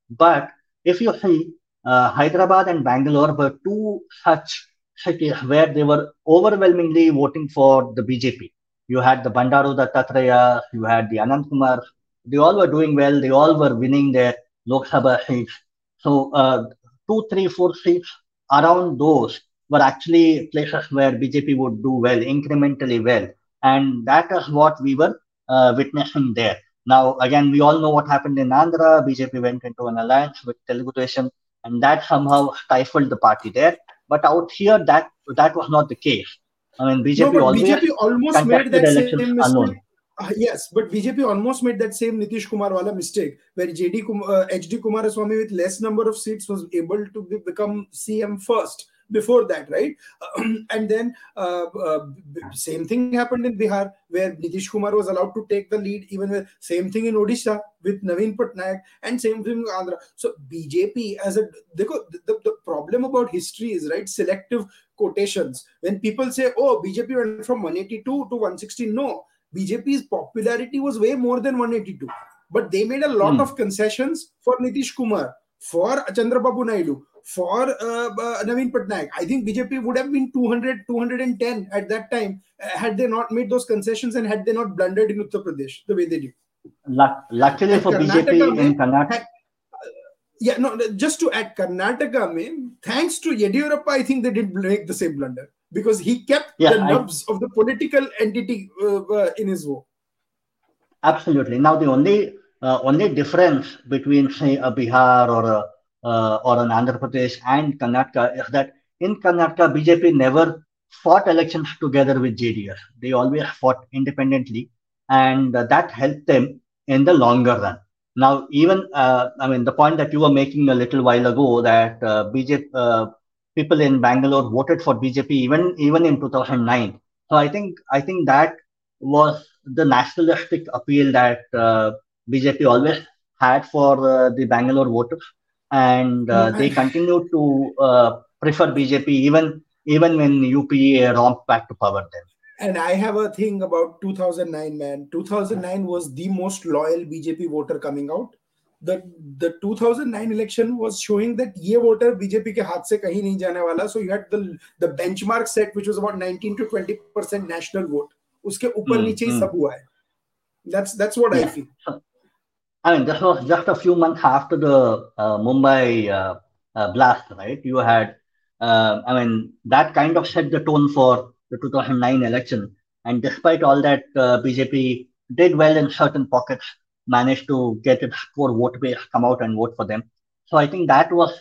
But if you see, Hyderabad and Bangalore were two such cities where they were overwhelmingly voting for the BJP. You had the Bandaru Dattatreya, you had the Anant Kumar. They all were doing well. They all were winning their Lok Sabha seats. So uh, two, three, four seats around those were actually places where BJP would do well, incrementally well. And that is what we were uh, witnessing there. Now, again, we all know what happened in Andhra. BJP went into an alliance with Telugu Desam, and that somehow stifled the party there. But out here, that that was not the case. I mean, BJP, no, BJP almost made that same mistake. Uh, yes, but BJP almost made that same Nitish Kumar wala mistake where JD Kum- uh, HD Kumaraswamy with less number of seats was able to be, become CM first before that, right? and then uh, uh, same thing happened in Bihar where Nitish Kumar was allowed to take the lead, even with same thing in Odisha with Naveen Patnaik and same thing in Andhra. So BJP as a the, the, the problem about history is right selective quotations. When people say, "Oh, BJP went from 182 to 160," no, BJP's popularity was way more than 182 but they made a lot mm. of concessions for Nitish Kumar, for Chandrababu Naidu, for uh, uh, Naveen Patnaik. I think BJP would have been 200, 210 at that time uh, had they not made those concessions and had they not blundered in Uttar Pradesh the way they did. Luckily for BJP in Karnataka. Yeah, no, just to add, Karnataka, mein, thanks to Yediyurappa, I think they did make the same blunder because he kept yeah, the nubs I, of the political entity uh, uh, in his vote. Absolutely. Now, the only uh, only difference between, say, a Bihar or a uh, or an Andhra Pradesh and Karnataka is that in Karnataka, BJP never fought elections together with JDS. They always fought independently, and uh, that helped them in the longer run. Now, even uh, I mean, the point that you were making a little while ago that uh, BJP uh, people in Bangalore voted for BJP even even in 2009. So I think I think that was the nationalistic appeal that uh, BJP always had for the Bangalore voters and uh, they continue to uh, prefer BJP even even when UPA romped back to power then. And I have a thing about 2009, man. 2009 was the most loyal BJP voter coming out. The the 2009 election was showing that ye voter BJP ke haath se kahin nahi jane wala. So you had the the benchmark set, which was about 19 to 20 percent national vote. Uske upar mm, niche mm. sab hua hai. That's that's what yeah. I feel. I mean, this was just a few months after the uh, Mumbai uh, uh, blast, right? You had, uh, I mean, that kind of set the tone for the 2009 election. And despite all that, uh, BJP did well in certain pockets, managed to get its core vote base come out and vote for them. So I think that was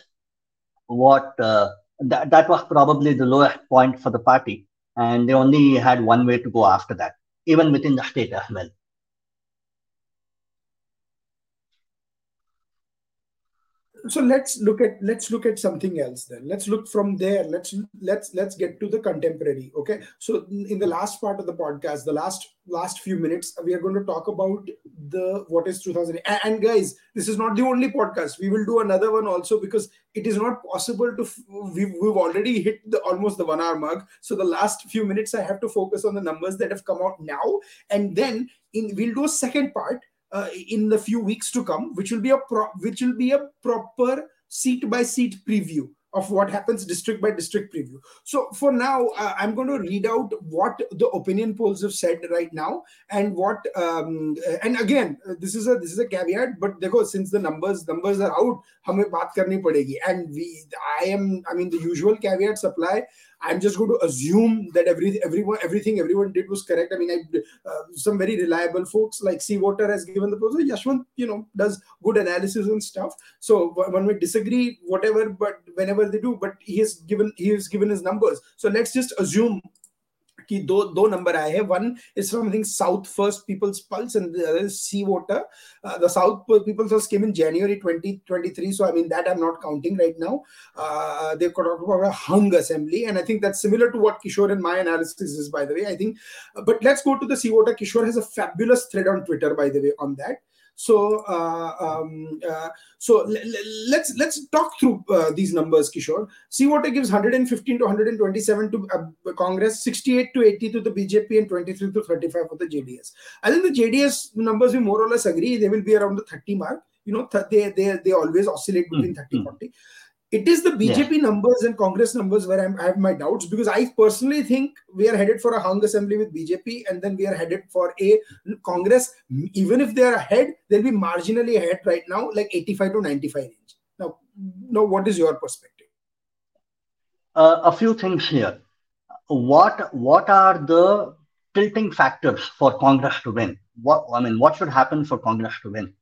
what uh, that, that was probably the lowest point for the party. and they only had one way to go after that, even within the state as well. So let's look at let's look at something else then. Let's look from there. Let's let's let's get to the contemporary okay? So in the last part of the podcast the last last few minutes we are going to talk about the what is 2000 and guys this is not the only podcast. We will do another one also because it is not possible to we've, we've already hit the almost the one hour mark. So the last few minutes i have to focus on the numbers that have come out now. And then in we'll do a second part uh, in the few weeks to come, which will be a pro- which will be a proper seat by seat preview of what happens district by district preview. So for now, uh, I'm going to read out what the opinion polls have said right now, and what um, and again, this is a this is a caveat. But देखो, since the numbers numbers are out, हमें बात करनी पड़ेगी. And we, I am, I mean, the usual caveats apply. I'm just going to assume that every everyone everything everyone did was correct. I mean, I, uh, some very reliable folks like CVoter has given the proposal. Yashwant, you know, does good analysis and stuff. So one may disagree, whatever, but whenever they do, but he has given he has given his numbers. So let's just assume कि दो दो number आए हैं। One is from think South First People's Pulse and the other is C Voter the South People's First came 2023 so i mean that i'm not counting right now. Uh, they've talked about a hung assembly and i think that's similar to what kishor and my analysis is by the way i think. But let's go to the sea water kishor has a fabulous thread on twitter by the way on that so uh, um, uh, so let's let's talk through uh, these numbers, Kishor. CVoter gives 115 to 127 to uh, Congress, 68 to 80 to the BJP, and 23 to 35 for the JDS. I think the JDS numbers we more or less agree. They will be around the 30 mark. You know, they they they always oscillate between mm-hmm. 30 40 it is the BJP yeah. numbers and Congress numbers where I'm, i have my doubts because I personally think we are headed for a hung assembly with BJP and then we are headed for a Congress. Even if they are ahead, they'll be marginally ahead right now, like 85 to 95 range. Now, now what is your perspective? Uh, a few things here. What what are the tilting factors for Congress to win? What I mean, what should happen for Congress to win?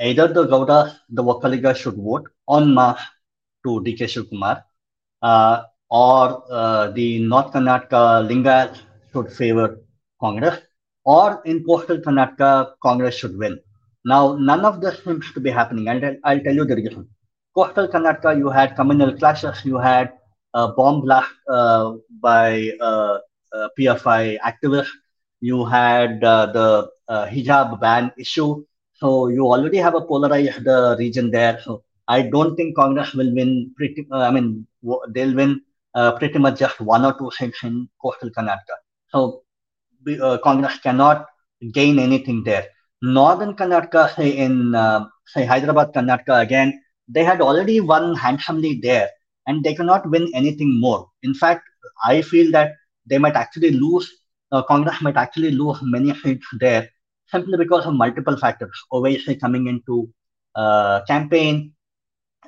Either the Gowdas, the Vokkaligas should vote en masse to DK Shivkumar, uh, or uh, the North Karnataka Lingayat should favor Congress, or in coastal Karnataka, Congress should win. Now, none of this seems to be happening, and I'll, tell you the reason. Coastal Karnataka, you had communal clashes, you had a bomb blast uh, by uh, uh, PFI activists, you had uh, the uh, hijab ban issue. So you already have a polarized region there. So I don't think Congress will win pretty. Uh, I mean, they'll win uh, pretty much just one or two seats in coastal Karnataka. So uh, Congress cannot gain anything there. Northern Karnataka, say in uh, say Hyderabad, Karnataka, again, they had already won handsomely there, and they cannot win anything more. In fact, I feel that they might actually lose. Uh, Congress might actually lose many seats there simply because of multiple factors. Owaisi coming into uh, campaign,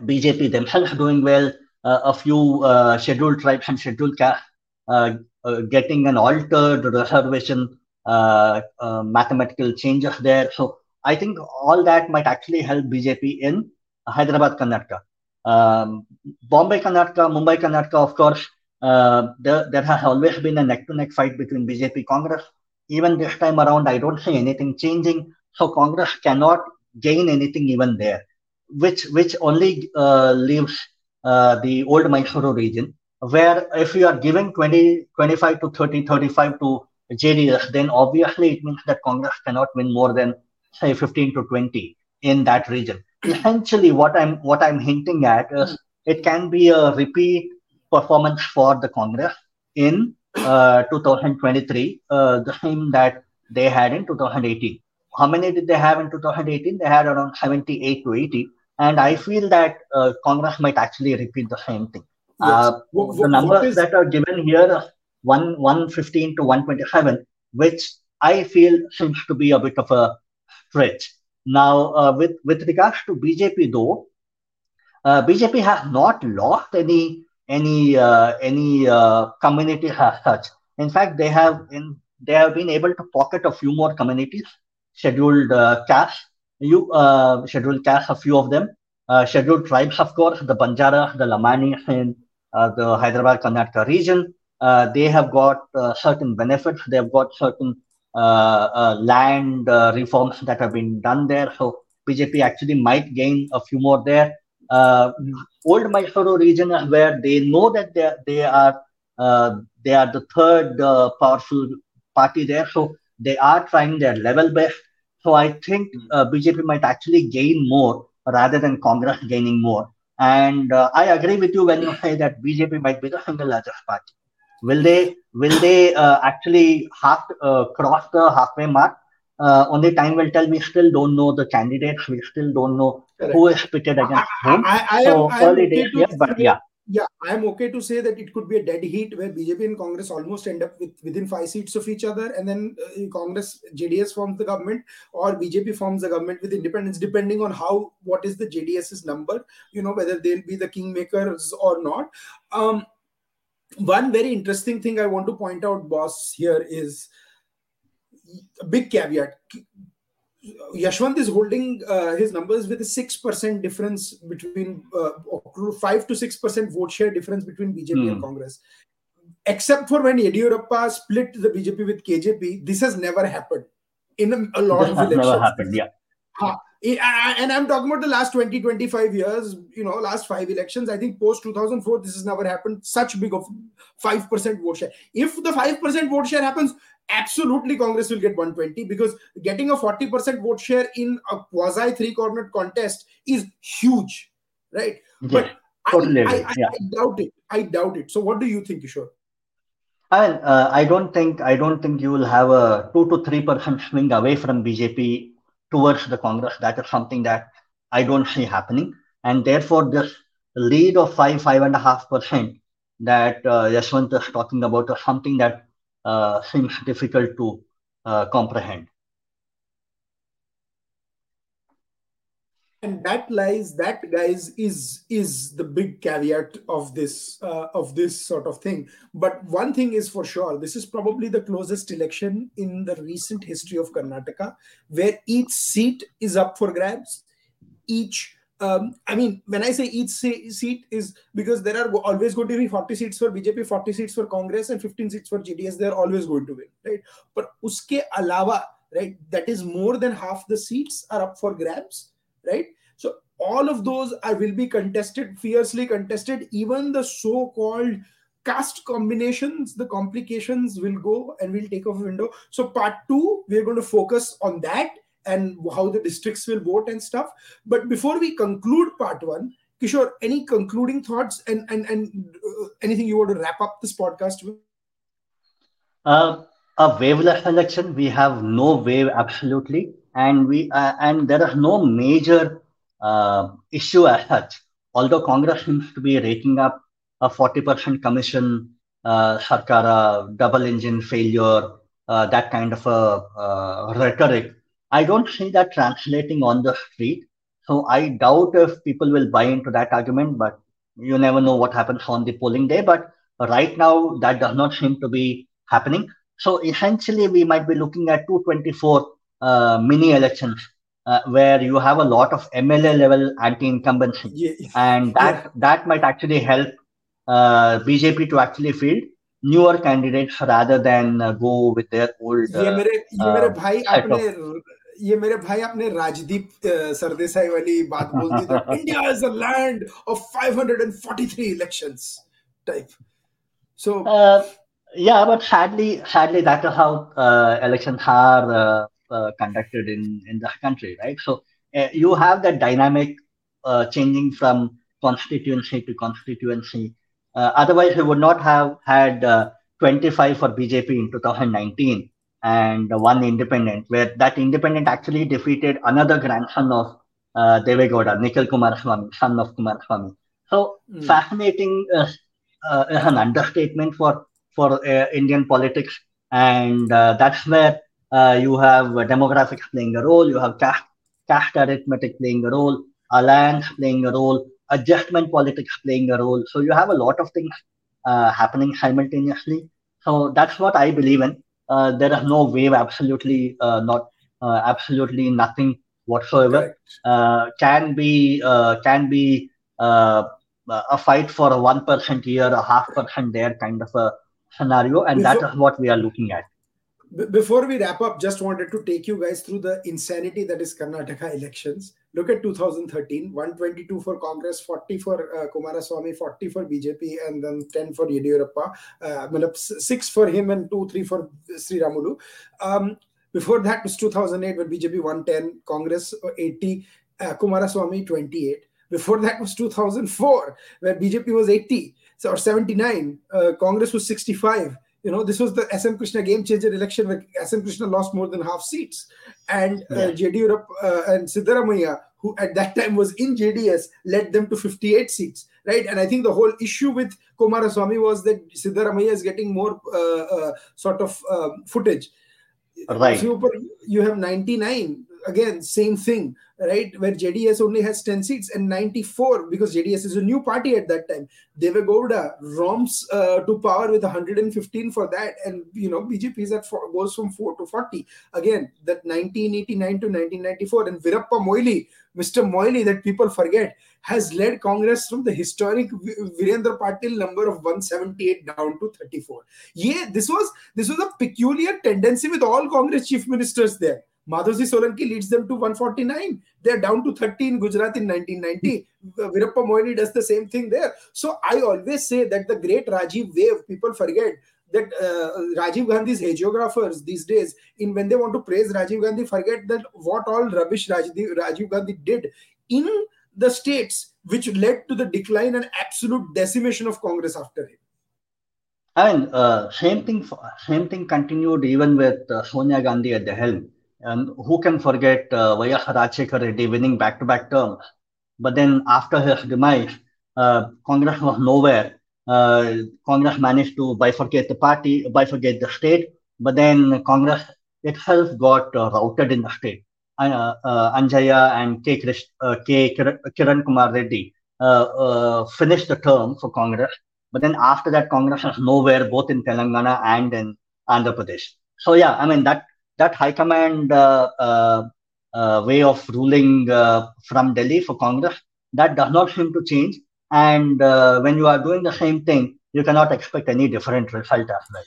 BJP themselves doing well, uh, a few uh, scheduled tribes and scheduled castes uh, uh, getting an altered reservation uh, mathematical changes there. So I think all that might actually help BJP in Hyderabad, Karnataka. Um, Bombay, Karnataka, Mumbai, Karnataka, of course, there, there has always been a neck to neck fight between BJP Congress. Even this time around, I don't see anything changing. So Congress cannot gain anything even there which which only uh, leaves uh, the old Mysuru region, where if you are giving 20, 25 to 30, 35 to JDS, then obviously it means that Congress cannot win more than say 15 to 20 in that region. Essentially, what I'm what I'm hinting at is it can be a repeat performance for the Congress in uh, 2023, uh, the same that they had in 2018. How many did they have in 2018? They had around 78 to 80. And I feel that uh, Congress might actually repeat the same thing. Yes. Uh, what, the numbers is... that are given here, one 115 to 127, which I feel seems to be a bit of a stretch. Now, uh, with with regards to BJP, though, uh, BJP has not lost any any uh, any uh, communities as such. In fact, they have in they have been able to pocket a few more communities, scheduled uh, you uh, scheduled castes, a few of them, uh, scheduled tribes, of course, the Banjara, the Lamani in uh, the Hyderabad Karnataka region, uh, they have got uh, certain benefits. They have got certain land reforms that have been done there. So BJP actually might gain a few more there. old Mysuru region where they know that they they are they are the third powerful party there. So they are trying their level best. So I think uh, BJP might actually gain more rather than Congress gaining more. And uh, I agree with you when you say that BJP might be the single largest party. Will they will they uh, actually half uh, cross the halfway mark? Uh, only time will tell. We still don't know the candidates. We still don't know Correct. who is pitted against whom. I, I, so early days, yeah, but yeah yeah, I'm okay to say that it could be a dead heat where BJP and Congress almost end up with within five seats of each other, and then uh, Congress JDS forms the government or BJP forms the government with independence, depending on how what is the JDS's number, you know, whether they'll be the kingmakers or not. Um, one very interesting thing I want to point out, boss, here is a big caveat Yashwant is holding uh, his numbers with a six percent difference between uh, five to six percent vote share difference between BJP mm. and hmm. Congress. Except for when Yediyurappa split the BJP with KJP, this has never happened in a, a lot this of elections. Never happened, yeah. Uh, and I'm talking about the last 20, 25 years, you know, last five elections. I think post 2004, this has never happened. Such big of 5% vote share. If the 5% vote share happens, absolutely Congress will get 120 because getting a 40% vote share in a quasi three cornered contest is huge, right? Yeah, but totally I, I, yeah. I, doubt it. I doubt it. So, what do you think, Kishor? I, uh, I don't think I don't think you will have a two to three percent swing away from BJP towards the Congress. That is something that I don't see happening, and therefore this lead of five five and a half percent that uh, Yashwant is talking about is something that seems difficult to uh, comprehend. and that lies that guys is is the big caveat of this uh, of this sort of thing but one thing is for sure this is probably the closest election in the recent history of karnataka where each seat is up for grabs each um, I mean, when I say each seat is because there are always going to be 40 seats for BJP, 40 seats for Congress, and 15 seats for JDS. They're always going to win, right? But uske alawa, right, that is more than half the seats are up for grabs, right? So all of those are will be contested, fiercely contested. Even the so-called caste combinations, the complications will go and we'll take off a window. So part two, we're going to focus on that and how the districts will vote and stuff. But before we conclude part one, Kishor, any concluding thoughts and and and uh, anything you want to wrap up this podcast with? Uh, a waveless election, we have no wave absolutely, and we uh, and there is no major uh, issue as such. Although Congress seems to be raking up a 40% commission, uh, Sarkara, double engine failure, uh, that kind of a uh, rhetoric I don't see that translating on the street. So I doubt if people will buy into that argument, but you never know what happens on the polling day. But right now, that does not seem to be happening. So essentially, we might be looking at 224 uh, mini elections uh, where you have a lot of MLA level anti-incumbency, yeah. and that yeah. that might actually help uh, BJP to actually field newer candidates rather than uh, go with their old. ये मेरे ये मेरे uh, भाई आपने ये मेरे भाई आपने राजदीप सरदेसाई वाली बात बोल दी तो India is a land of 543 elections type so yeah but sadly sadly that is how uh, elections are uh, uh, conducted in in the country right so uh, you have that dynamic uh, changing from constituency to constituency uh, otherwise we would not have had 25 for bjp in 2019 and one independent, where that independent actually defeated another grandson of uh, Devegowda, Nikhil Kumaraswamy, son of Kumaraswamy. So mm. fascinating uh, uh, is an understatement for for uh, Indian politics, and uh, that's where uh, you have demographics playing a role, you have caste, caste arithmetic playing a role, alliance playing a role, adjustment politics playing a role. So you have a lot of things happening simultaneously. So that's what I believe in. Uh, there is no wave, absolutely uh, not, uh, absolutely nothing whatsoever. can be can be a fight for a one percent here, a half percent there kind of a scenario, and before, that is what we are looking at. Before we wrap up, just wanted to take you guys through the insanity that is Karnataka elections. Look at 2013, 122 for Congress, 40 for uh, Kumaraswamy, 40 for BJP, and then 10 for Yediyurappa. Uh, 6 for him and 2, 3 for Sri Ramulu. Um, before that was 2008 when BJP 110, Congress 80, uh, Kumaraswamy 28. Before that was 2004 where BJP was 80 so, or 79, uh, Congress was 65. You know, this was the SM Krishna game changer election where SM Krishna lost more than half seats. And uh, yeah. uh, and Siddaramaiah, who at that time was in JDS, led them to 58 seats, right? And I think the whole issue with Kumaraswamy was that Siddaramaiah is getting more uh, uh, sort of um, footage. Right. You have 99 again, same thing, right? Where JDS only has 10 seats and 94 because JDS is a new party at that time. Devegowda romps uh, to power with 115 for that, and you know BJP is at four, goes from 4 to 40. Again, that 1989 to 1994, and Veerappa Moily, Mr. Moily, that people forget, has led Congress from the historic Veerendra Patil number of 178 down to 34. Yeah, this was this was a peculiar tendency with all Congress chief ministers there Madhavji Solanki leads them to 149. They're down to 30 in Gujarat in 1990. Veerappa Moily does the same thing there. So I always say that the great Rajiv wave, people forget that uh, Rajiv Gandhi's hagiographers these days, in when they want to praise Rajiv Gandhi, forget that what all rubbish Rajiv, Rajiv Gandhi did in the states, which led to the decline and absolute decimation of Congress after him. And uh, same thing. Same thing continued even with uh, Sonia Gandhi at the helm. And who can forget uh, YS Rajshekhar Reddy winning back-to-back terms? But then after his demise, uh, Congress was nowhere. Uh, Congress managed to bifurcate the party, bifurcate the state, but then Congress itself got uh, routed in the state. Uh, uh, Anjaya and K. Krish, uh, K. Kiran Kumar Reddy uh, uh, finished the term for Congress, but then after that, Congress was nowhere, both in Telangana and in Andhra Pradesh. So yeah, I mean that that high command uh, uh, uh, way of ruling from Delhi for Congress, that does not seem to change. And when you are doing the same thing, you cannot expect any different result as well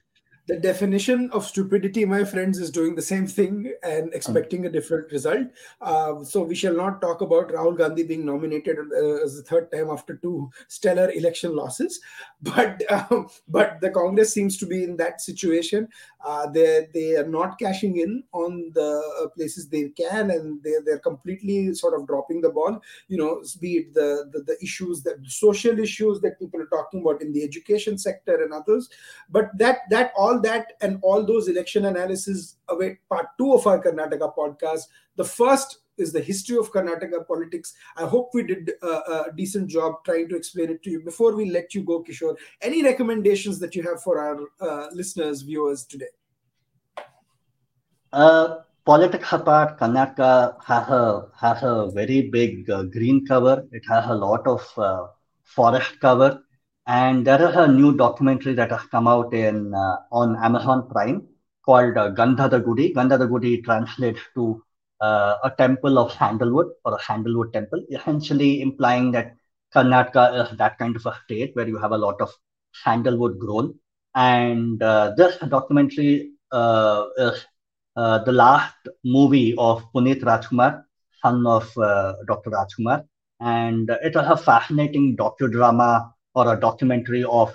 the definition of stupidity, my friends, is doing the same thing and expecting a different result. Uh, so we shall not talk about Rahul Gandhi being nominated uh, as the third time after two stellar election losses, but um, but the Congress seems to be in that situation. Uh, they they are not cashing in on the uh, places they can, and they they're completely sort of dropping the ball. You know, be it the the, the issues that social issues that people are talking about in the education sector and others, but that that all all that and all those election analysis await part two of our Karnataka podcast. The first is the history of Karnataka politics. I hope we did a, a, decent job trying to explain it to you. Before we let you go, Kishor, any recommendations that you have for our uh, listeners, viewers today? Uh, politics apart, Karnataka has a has a very big uh, green cover. It has a lot of uh, forest cover. And there is a new documentary that has come out in uh, on Amazon Prime called uh, Gandhada Gudi. Gandhada Gudi translates to uh, a temple of sandalwood or a sandalwood temple, essentially implying that Karnataka is that kind of a state where you have a lot of sandalwood grown. And uh, this documentary uh, is uh, the last movie of Puneeth Rajkumar, son of uh, Dr. Rajkumar. And it is a fascinating docudrama or a documentary of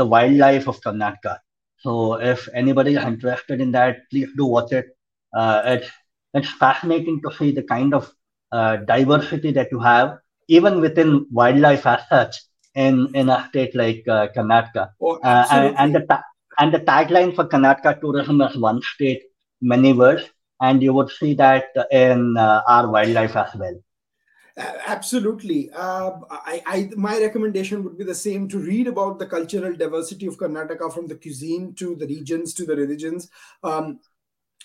the wildlife of Karnataka. So if anybody is interested in that, please do watch it. Uh, it's, it's fascinating to see the kind of uh, diversity that you have, even within wildlife as such, in, in a state like uh, Karnataka. Oh, uh, and, and, the ta- and the tagline for Karnataka tourism is one state, many words. And you would see that in uh, our wildlife as well. Absolutely. Uh, I, I, my recommendation would be the same to read about the cultural diversity of Karnataka from the cuisine to the regions to the religions. Um,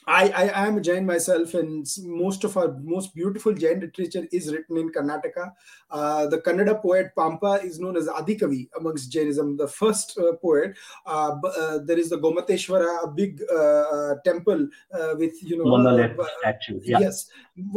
I, I am a Jain myself, and most of our most beautiful Jain literature is written in Karnataka. Uh, the Kannada poet Pampa is known as Adikavi amongst Jainism, the first uh, poet. Uh, uh there is the Gomateshwara, a big uh, uh, temple with you know monolith statue. Yeah. Yes,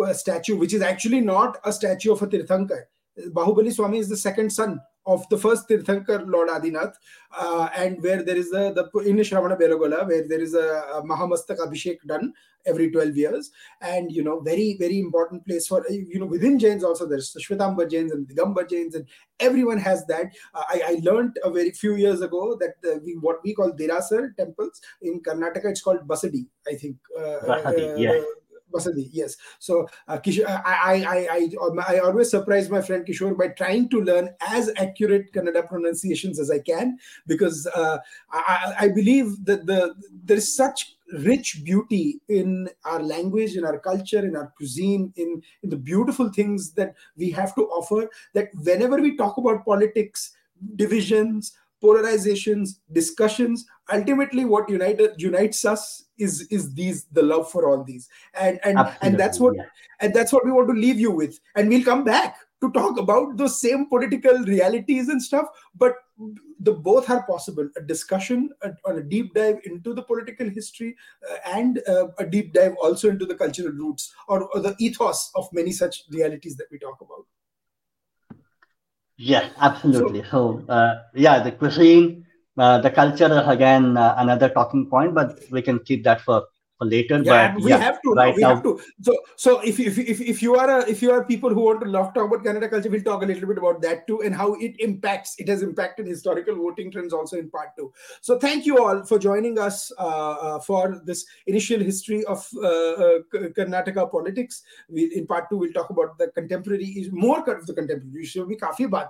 a statue which is actually not a statue of a Tirthankar. Bahubali Swami is the second son of the first Tirthankar Lord Adinath, uh, and where there is a the in Shravana Belagola, where there is a, a Mahamastak Abhishek done every 12 years. And you know very very important place for you know within jains also there's the shvetamba jains and digamba jains and everyone has that. Uh, I, I learned a very few years ago that the, we, what we call derasar temples in karnataka it's called basadi i think. Uh, basadi, uh, yeah Basadi, yes. So uh, Kishor, I, I, I, I always surprise my friend Kishor by trying to learn as accurate Kannada pronunciations as I can because uh, I, I believe that the there is such rich beauty in our language in our culture in our cuisine in in the beautiful things that we have to offer that whenever we talk about politics divisions polarizations discussions. Ultimately what united unites us is is these the love for all these. And and Absolutely, and that's what yeah. and that's what we want to leave you with. And we'll come back to talk about those same political realities and stuff but the both are possible. A discussion on a deep dive into the political history uh, and uh, a deep dive also into the cultural roots or, or, the ethos of many such realities that we talk about yeah absolutely. So, so uh, yeah the cuisine uh, the culture again uh, another talking point but we can keep that for later yeah, but we yeah, have to right we now. have to. So so if, if if if you are a, if you are people who want to talk about Kannada culture we'll talk a little bit about that too and how it impacts it has impacted historical voting trends also in part two. So thank you all for joining us uh, uh, for this initial history of uh, uh karnataka politics. We, in part two we'll talk about the contemporary more of the contemporary issues we kafi baat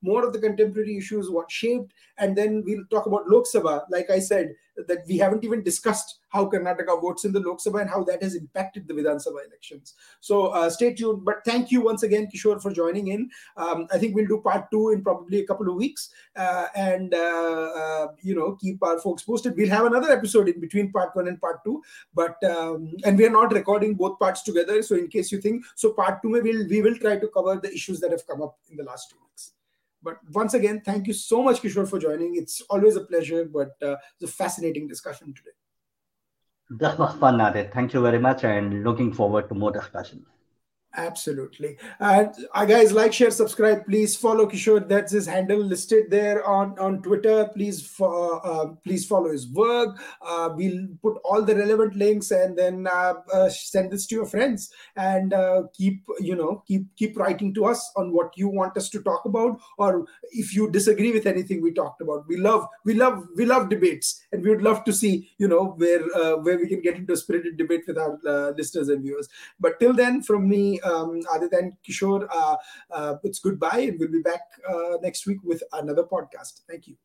more of the contemporary issues what shaped and then we'll talk about lok sabha. Like i said that we haven't even discussed how Karnataka votes in the Lok Sabha and how that has impacted the Vidhan Sabha elections. So uh, stay tuned. But thank you once again, Kishor, for joining in. Um, I think we'll do part two in probably a couple of weeks, uh, and uh, uh you know keep our folks posted. We'll have another episode in between part one and part two. But um, and we are not recording both parts together. So in case you think so, part two, we will we will try to cover the issues that have come up in the last two weeks. But once again, thank you so much, Kishor, for joining. It's always a pleasure, but uh, it's a fascinating discussion today. That was fun, Aadit. Thank you very much, and looking forward to more discussion. Absolutely. And uh, guys, like, share, subscribe. Please follow Kishor. That's his handle listed there on, on Twitter. Please, fo- uh, please follow his work. Uh, we'll put all the relevant links and then uh, uh send this to your friends and uh, keep, you know, keep keep writing to us on what you want us to talk about or if you disagree with anything we talked about. We love, we love, we love debates, and we would love to see, you know, where where we can get into a spirited debate with our listeners and viewers. But till then, from me um, other than Kishor, uh, uh, it's goodbye, and we'll be back uh, next week with another podcast. Thank you.